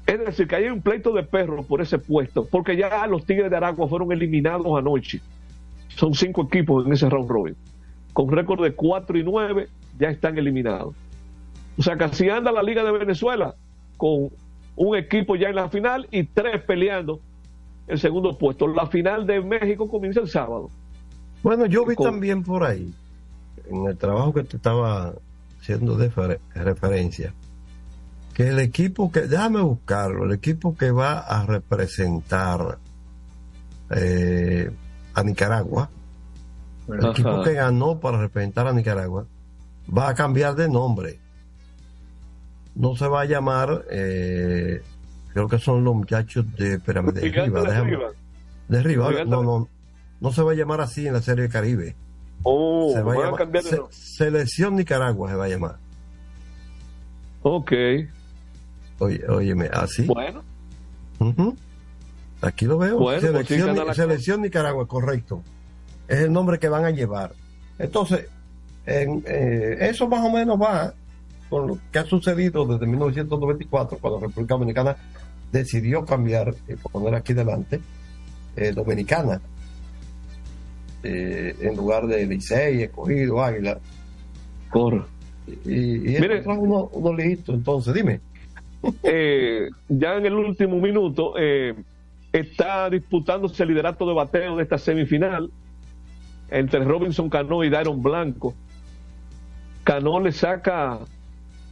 Speaker 6: Es decir, que hay un pleito de perros por ese puesto, porque ya los Tigres de Aragua fueron eliminados anoche. Son cinco equipos en ese round robin. Con récord de 4 y 9, ya están eliminados. O sea así anda la Liga de Venezuela, con un equipo ya en la final y tres peleando el segundo puesto. La final de México comienza el sábado.
Speaker 5: Bueno, yo vi
Speaker 6: Con-
Speaker 5: también por ahí, en el trabajo que te estaba haciendo de fer- referencia, que el equipo que, déjame buscarlo, el equipo que va a representar eh, a Nicaragua, el
Speaker 6: Ajá.
Speaker 5: equipo que ganó para representar a Nicaragua, va a cambiar de nombre. No se va a llamar, eh, creo que son los muchachos de, espérame, de arriba,
Speaker 6: de arriba.
Speaker 5: de arriba, no, no, no se va a llamar así en la Serie Caribe.
Speaker 6: Oh,
Speaker 5: se va a
Speaker 6: a
Speaker 5: llamar
Speaker 6: de
Speaker 5: Se-. Selección Nicaragua se va a llamar.
Speaker 6: Ok.
Speaker 5: Oye, óyeme, así.
Speaker 6: Bueno.
Speaker 5: Aquí lo veo.
Speaker 6: Bueno, pues sí,
Speaker 5: selección,
Speaker 6: la
Speaker 5: selección Nicaragua, correcto. es el nombre que van a llevar. Entonces, en, eh, eso más o menos va con lo que ha sucedido desde 1994, cuando la República Dominicana decidió cambiar y poner aquí delante eh, Dominicana eh, en lugar de Licey, Escogido, Águila.
Speaker 6: Corre.
Speaker 5: Y, y
Speaker 6: Mire.
Speaker 5: trajo unos, entonces, dime.
Speaker 6: Eh, ya en el último minuto eh, está disputándose el liderato de bateo de esta semifinal entre Robinson Cano y Dairon Blanco. Cano le saca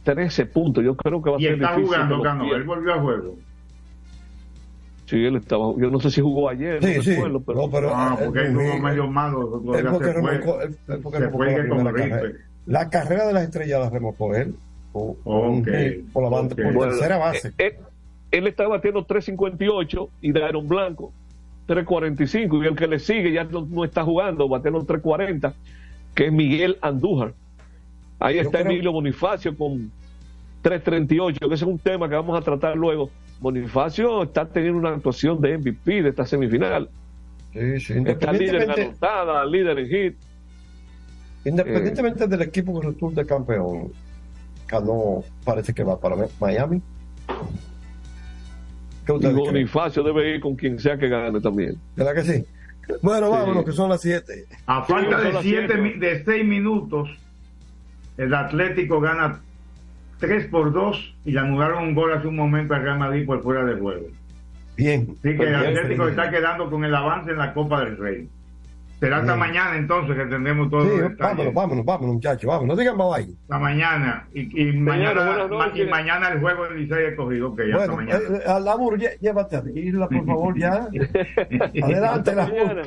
Speaker 6: 13 puntos. Yo creo que va a
Speaker 7: Y
Speaker 6: ser
Speaker 7: está
Speaker 6: difícil.
Speaker 7: jugando, Cano. Él volvió a juego.
Speaker 6: Sí, él estaba. Yo no sé si jugó ayer.
Speaker 5: Sí,
Speaker 6: no
Speaker 5: sí.
Speaker 6: recuerdo, pero,
Speaker 5: No, pero-
Speaker 7: Ah, porque
Speaker 5: eh,
Speaker 7: él
Speaker 5: eh,
Speaker 7: medio malo.
Speaker 5: Él porque
Speaker 7: se
Speaker 5: remolcó- él- él porque
Speaker 7: Se
Speaker 5: remolcó
Speaker 7: fue
Speaker 5: la primera carrera. La carrera de las estrellas la remolcó él. Por, por un
Speaker 7: Ok,
Speaker 5: hit por la banda,
Speaker 7: ok.
Speaker 5: por
Speaker 6: Bueno,
Speaker 5: tercera base.
Speaker 6: eh, eh, él está batiendo 3.58 y Dairon Blanco 3.45 y el que le sigue ya no, no está jugando, bateando 3.40, que es Miguel Andújar. Ahí
Speaker 5: Yo
Speaker 6: está
Speaker 5: creo-
Speaker 6: Emilio Bonifacio con 3.38, que ese es un tema que vamos a tratar luego. Bonifacio está teniendo una actuación de MVP de esta semifinal.
Speaker 5: Sí, sí.
Speaker 6: Está líder en anotada, líder en hit.
Speaker 5: independientemente del equipo que resulte campeón, Cano parece que va para Miami. ¿Qué
Speaker 6: Y
Speaker 5: creen?
Speaker 6: Bonifacio debe ir con quien sea que gane también.
Speaker 5: ¿Verdad que sí? Bueno,
Speaker 6: Sí.
Speaker 5: vámonos, que son las 7.
Speaker 7: A falta de siete, de seis minutos, el Atlético gana 3 por 2 y le anularon un gol hace un momento al Real Madrid por fuera de juego.
Speaker 5: Bien.
Speaker 7: Así que el
Speaker 5: Bien,
Speaker 7: Atlético está quedando con el avance en la Copa del Rey. Será hasta
Speaker 5: Bien.
Speaker 7: mañana entonces que tendremos todos
Speaker 5: Sí,
Speaker 7: los detalles.
Speaker 5: vámonos, vámonos, vámonos, muchachos, vámonos. Digan más ahí.
Speaker 7: Hasta mañana. Y, y mañana, ma- y mañana el juego del Licey escogido. Ok, hasta
Speaker 5: Bueno,
Speaker 7: mañana.
Speaker 5: eh, a Labur, lle- llévate a Isla, por favor, ya. Adelante, Labur.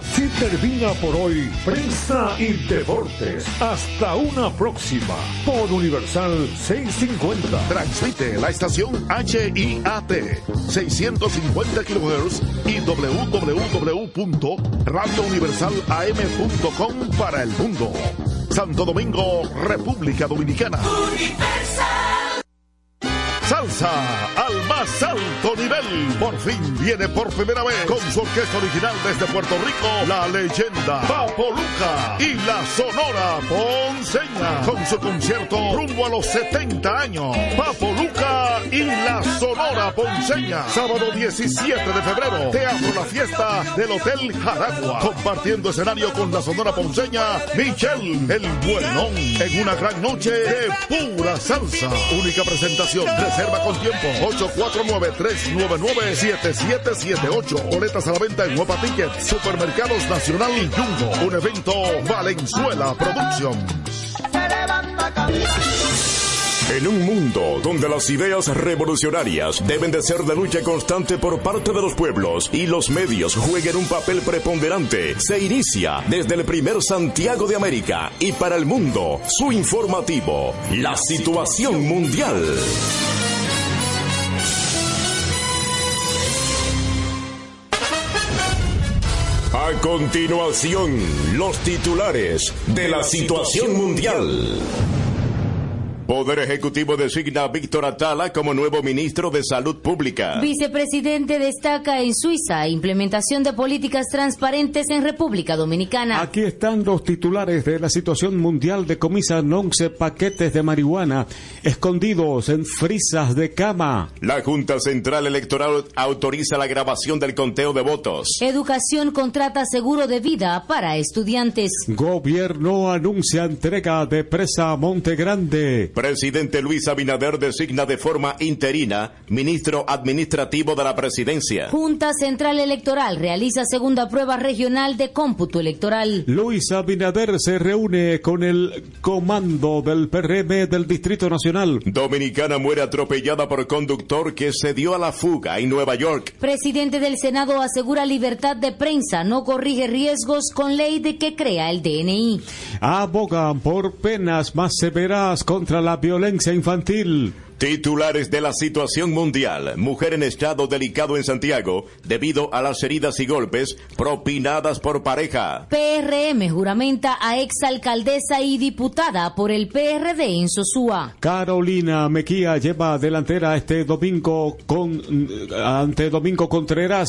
Speaker 17: Si termina por hoy Prensa y Deportes. Hasta una próxima por Universal 650.
Speaker 1: Transmite la estación HIAT 650 kHz y www.radiouniversalam.com para el mundo. Santo Domingo, República Dominicana. Salsa al más alto nivel. Por fin viene por primera vez con su orquesta original desde Puerto Rico, la leyenda Papo Luca y la Sonora Ponceña. Con su concierto rumbo a los 70 años. Papo Luca y la Sonora Ponceña. Sábado 17 de febrero, Teatro La Fiesta del Hotel Jaragua. Compartiendo escenario con la Sonora Ponceña, Michelle el Buenón. En una gran noche de pura salsa. Única presentación. Reserva con tiempo. 849-399-7778. Boletas a la venta en Nueva Ticket. Supermercados Nacional y Jumbo. Un evento Valenzuela Productions.
Speaker 25: En un mundo donde las ideas revolucionarias deben de ser de lucha constante por parte de los pueblos y los medios jueguen un papel preponderante, se inicia desde el primer Santiago de América y para el mundo su informativo, la situación mundial. A continuación, los titulares de la situación mundial. Poder Ejecutivo designa a Víctor Atala como nuevo ministro de Salud Pública.
Speaker 26: Vicepresidente destaca en Suiza implementación de políticas transparentes en República Dominicana.
Speaker 12: Aquí están los titulares de la situación mundial. Decomisan 11 paquetes de marihuana escondidos en frisas de cama.
Speaker 25: La Junta Central Electoral autoriza la grabación del conteo de votos.
Speaker 26: Educación contrata seguro de vida para estudiantes.
Speaker 12: Gobierno anuncia entrega de presa a Monte Grande.
Speaker 25: Presidente Luis Abinader designa de forma interina ministro administrativo de la presidencia.
Speaker 26: Junta Central Electoral realiza segunda prueba regional de cómputo electoral.
Speaker 12: Luis Abinader se reúne con el comando del PRM del Distrito Nacional.
Speaker 25: Dominicana muere atropellada por conductor que se dio a la fuga en Nueva York.
Speaker 26: Presidente del Senado asegura libertad de prensa, no corrige riesgos con ley de que crea el DNI.
Speaker 12: Abogan por penas más severas contra la violencia infantil.
Speaker 25: Titulares de la situación mundial. Mujer en estado delicado en Santiago debido a las heridas y golpes propinadas por pareja.
Speaker 26: PRM juramenta a exalcaldesa y diputada por el PRD en Sosúa.
Speaker 27: Carolina Mequía lleva delantera este domingo con ante Domingo Contreras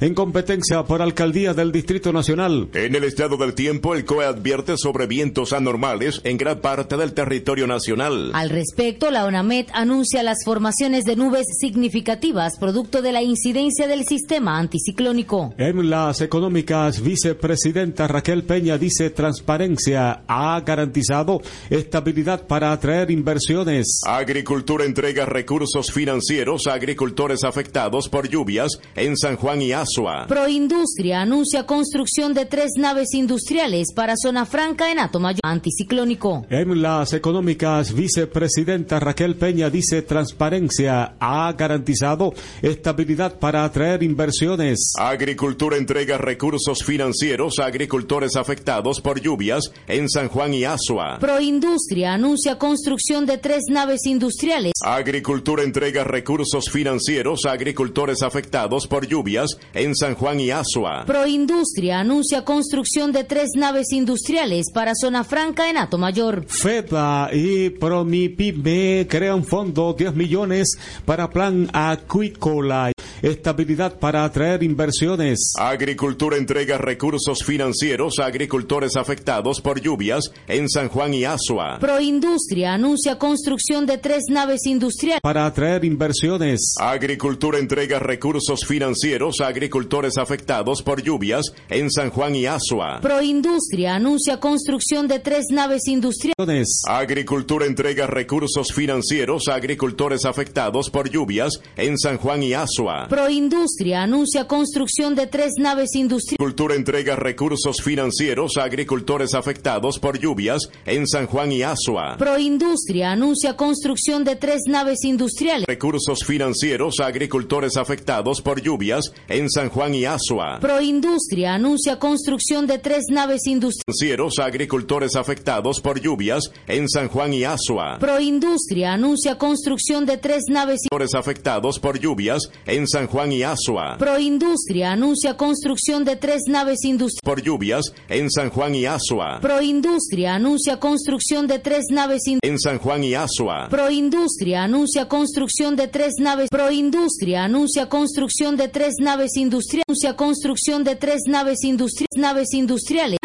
Speaker 27: en competencia por alcaldía del Distrito Nacional.
Speaker 25: En el estado del tiempo, el COE advierte sobre vientos anormales en gran parte del territorio nacional.
Speaker 26: Al respecto, la ONAMED anuncia las formaciones de nubes significativas producto de la incidencia del sistema anticiclónico.
Speaker 27: En las económicas, vicepresidenta Raquel Peña dice transparencia ha garantizado estabilidad para atraer inversiones.
Speaker 25: Agricultura entrega recursos financieros a agricultores afectados por lluvias en San Juan y Asua.
Speaker 26: Proindustria anuncia construcción de tres naves industriales para zona franca en Atomayor anticiclónico.
Speaker 27: En las económicas, vicepresidenta Raquel Peña dice transparencia ha garantizado estabilidad para atraer inversiones.
Speaker 25: Agricultura entrega recursos financieros a agricultores afectados por lluvias en San Juan y Asua.
Speaker 26: Proindustria anuncia construcción de tres naves industriales.
Speaker 25: Agricultura entrega recursos financieros a agricultores afectados por lluvias en San Juan y Asua.
Speaker 26: Proindustria anuncia construcción de tres naves industriales para zona franca en Atomayor.
Speaker 27: FEDA y Promipyme crean fondo 10 millones para plan acuícola. Estabilidad para atraer inversiones.
Speaker 25: Agricultura entrega recursos financieros a agricultores afectados por lluvias en San Juan y Asua.
Speaker 26: Proindustria anuncia construcción de tres naves industriales.
Speaker 27: Para atraer inversiones.
Speaker 25: Agricultura entrega recursos financieros a agricultores afectados por lluvias en San Juan y Asua.
Speaker 26: Proindustria anuncia construcción de tres naves industriales.
Speaker 25: Agricultura entrega recursos financieros a agricultores afectados por lluvias en San Juan y Asua.
Speaker 26: Proindustria anuncia construcción de tres naves industriales.
Speaker 25: Agricultura entrega recursos financieros a agricultores afectados por lluvias en San Juan y Asua.
Speaker 26: Proindustria anuncia construcción de tres naves industriales.
Speaker 25: Recursos financieros a agricultores afectados por lluvias en San Juan y Asua.
Speaker 26: Proindustria anuncia construcción de tres naves industriales.
Speaker 25: Financieros a agricultores afectados por lluvias en San Juan y Asua.
Speaker 26: Proindustria anuncia construcción de tres naves
Speaker 25: afectados por lluvias en San Juan y Asua.
Speaker 26: Proindustria anuncia construcción de tres naves industriales.
Speaker 25: Por lluvias en San Juan y Asua.
Speaker 26: Proindustria anuncia construcción de tres naves.
Speaker 25: En San Juan y Asua.
Speaker 26: Proindustria anuncia construcción de tres naves. Proindustria anuncia construcción de tres naves industriales. Anuncia construcción de tres naves industriales. Naves industriales.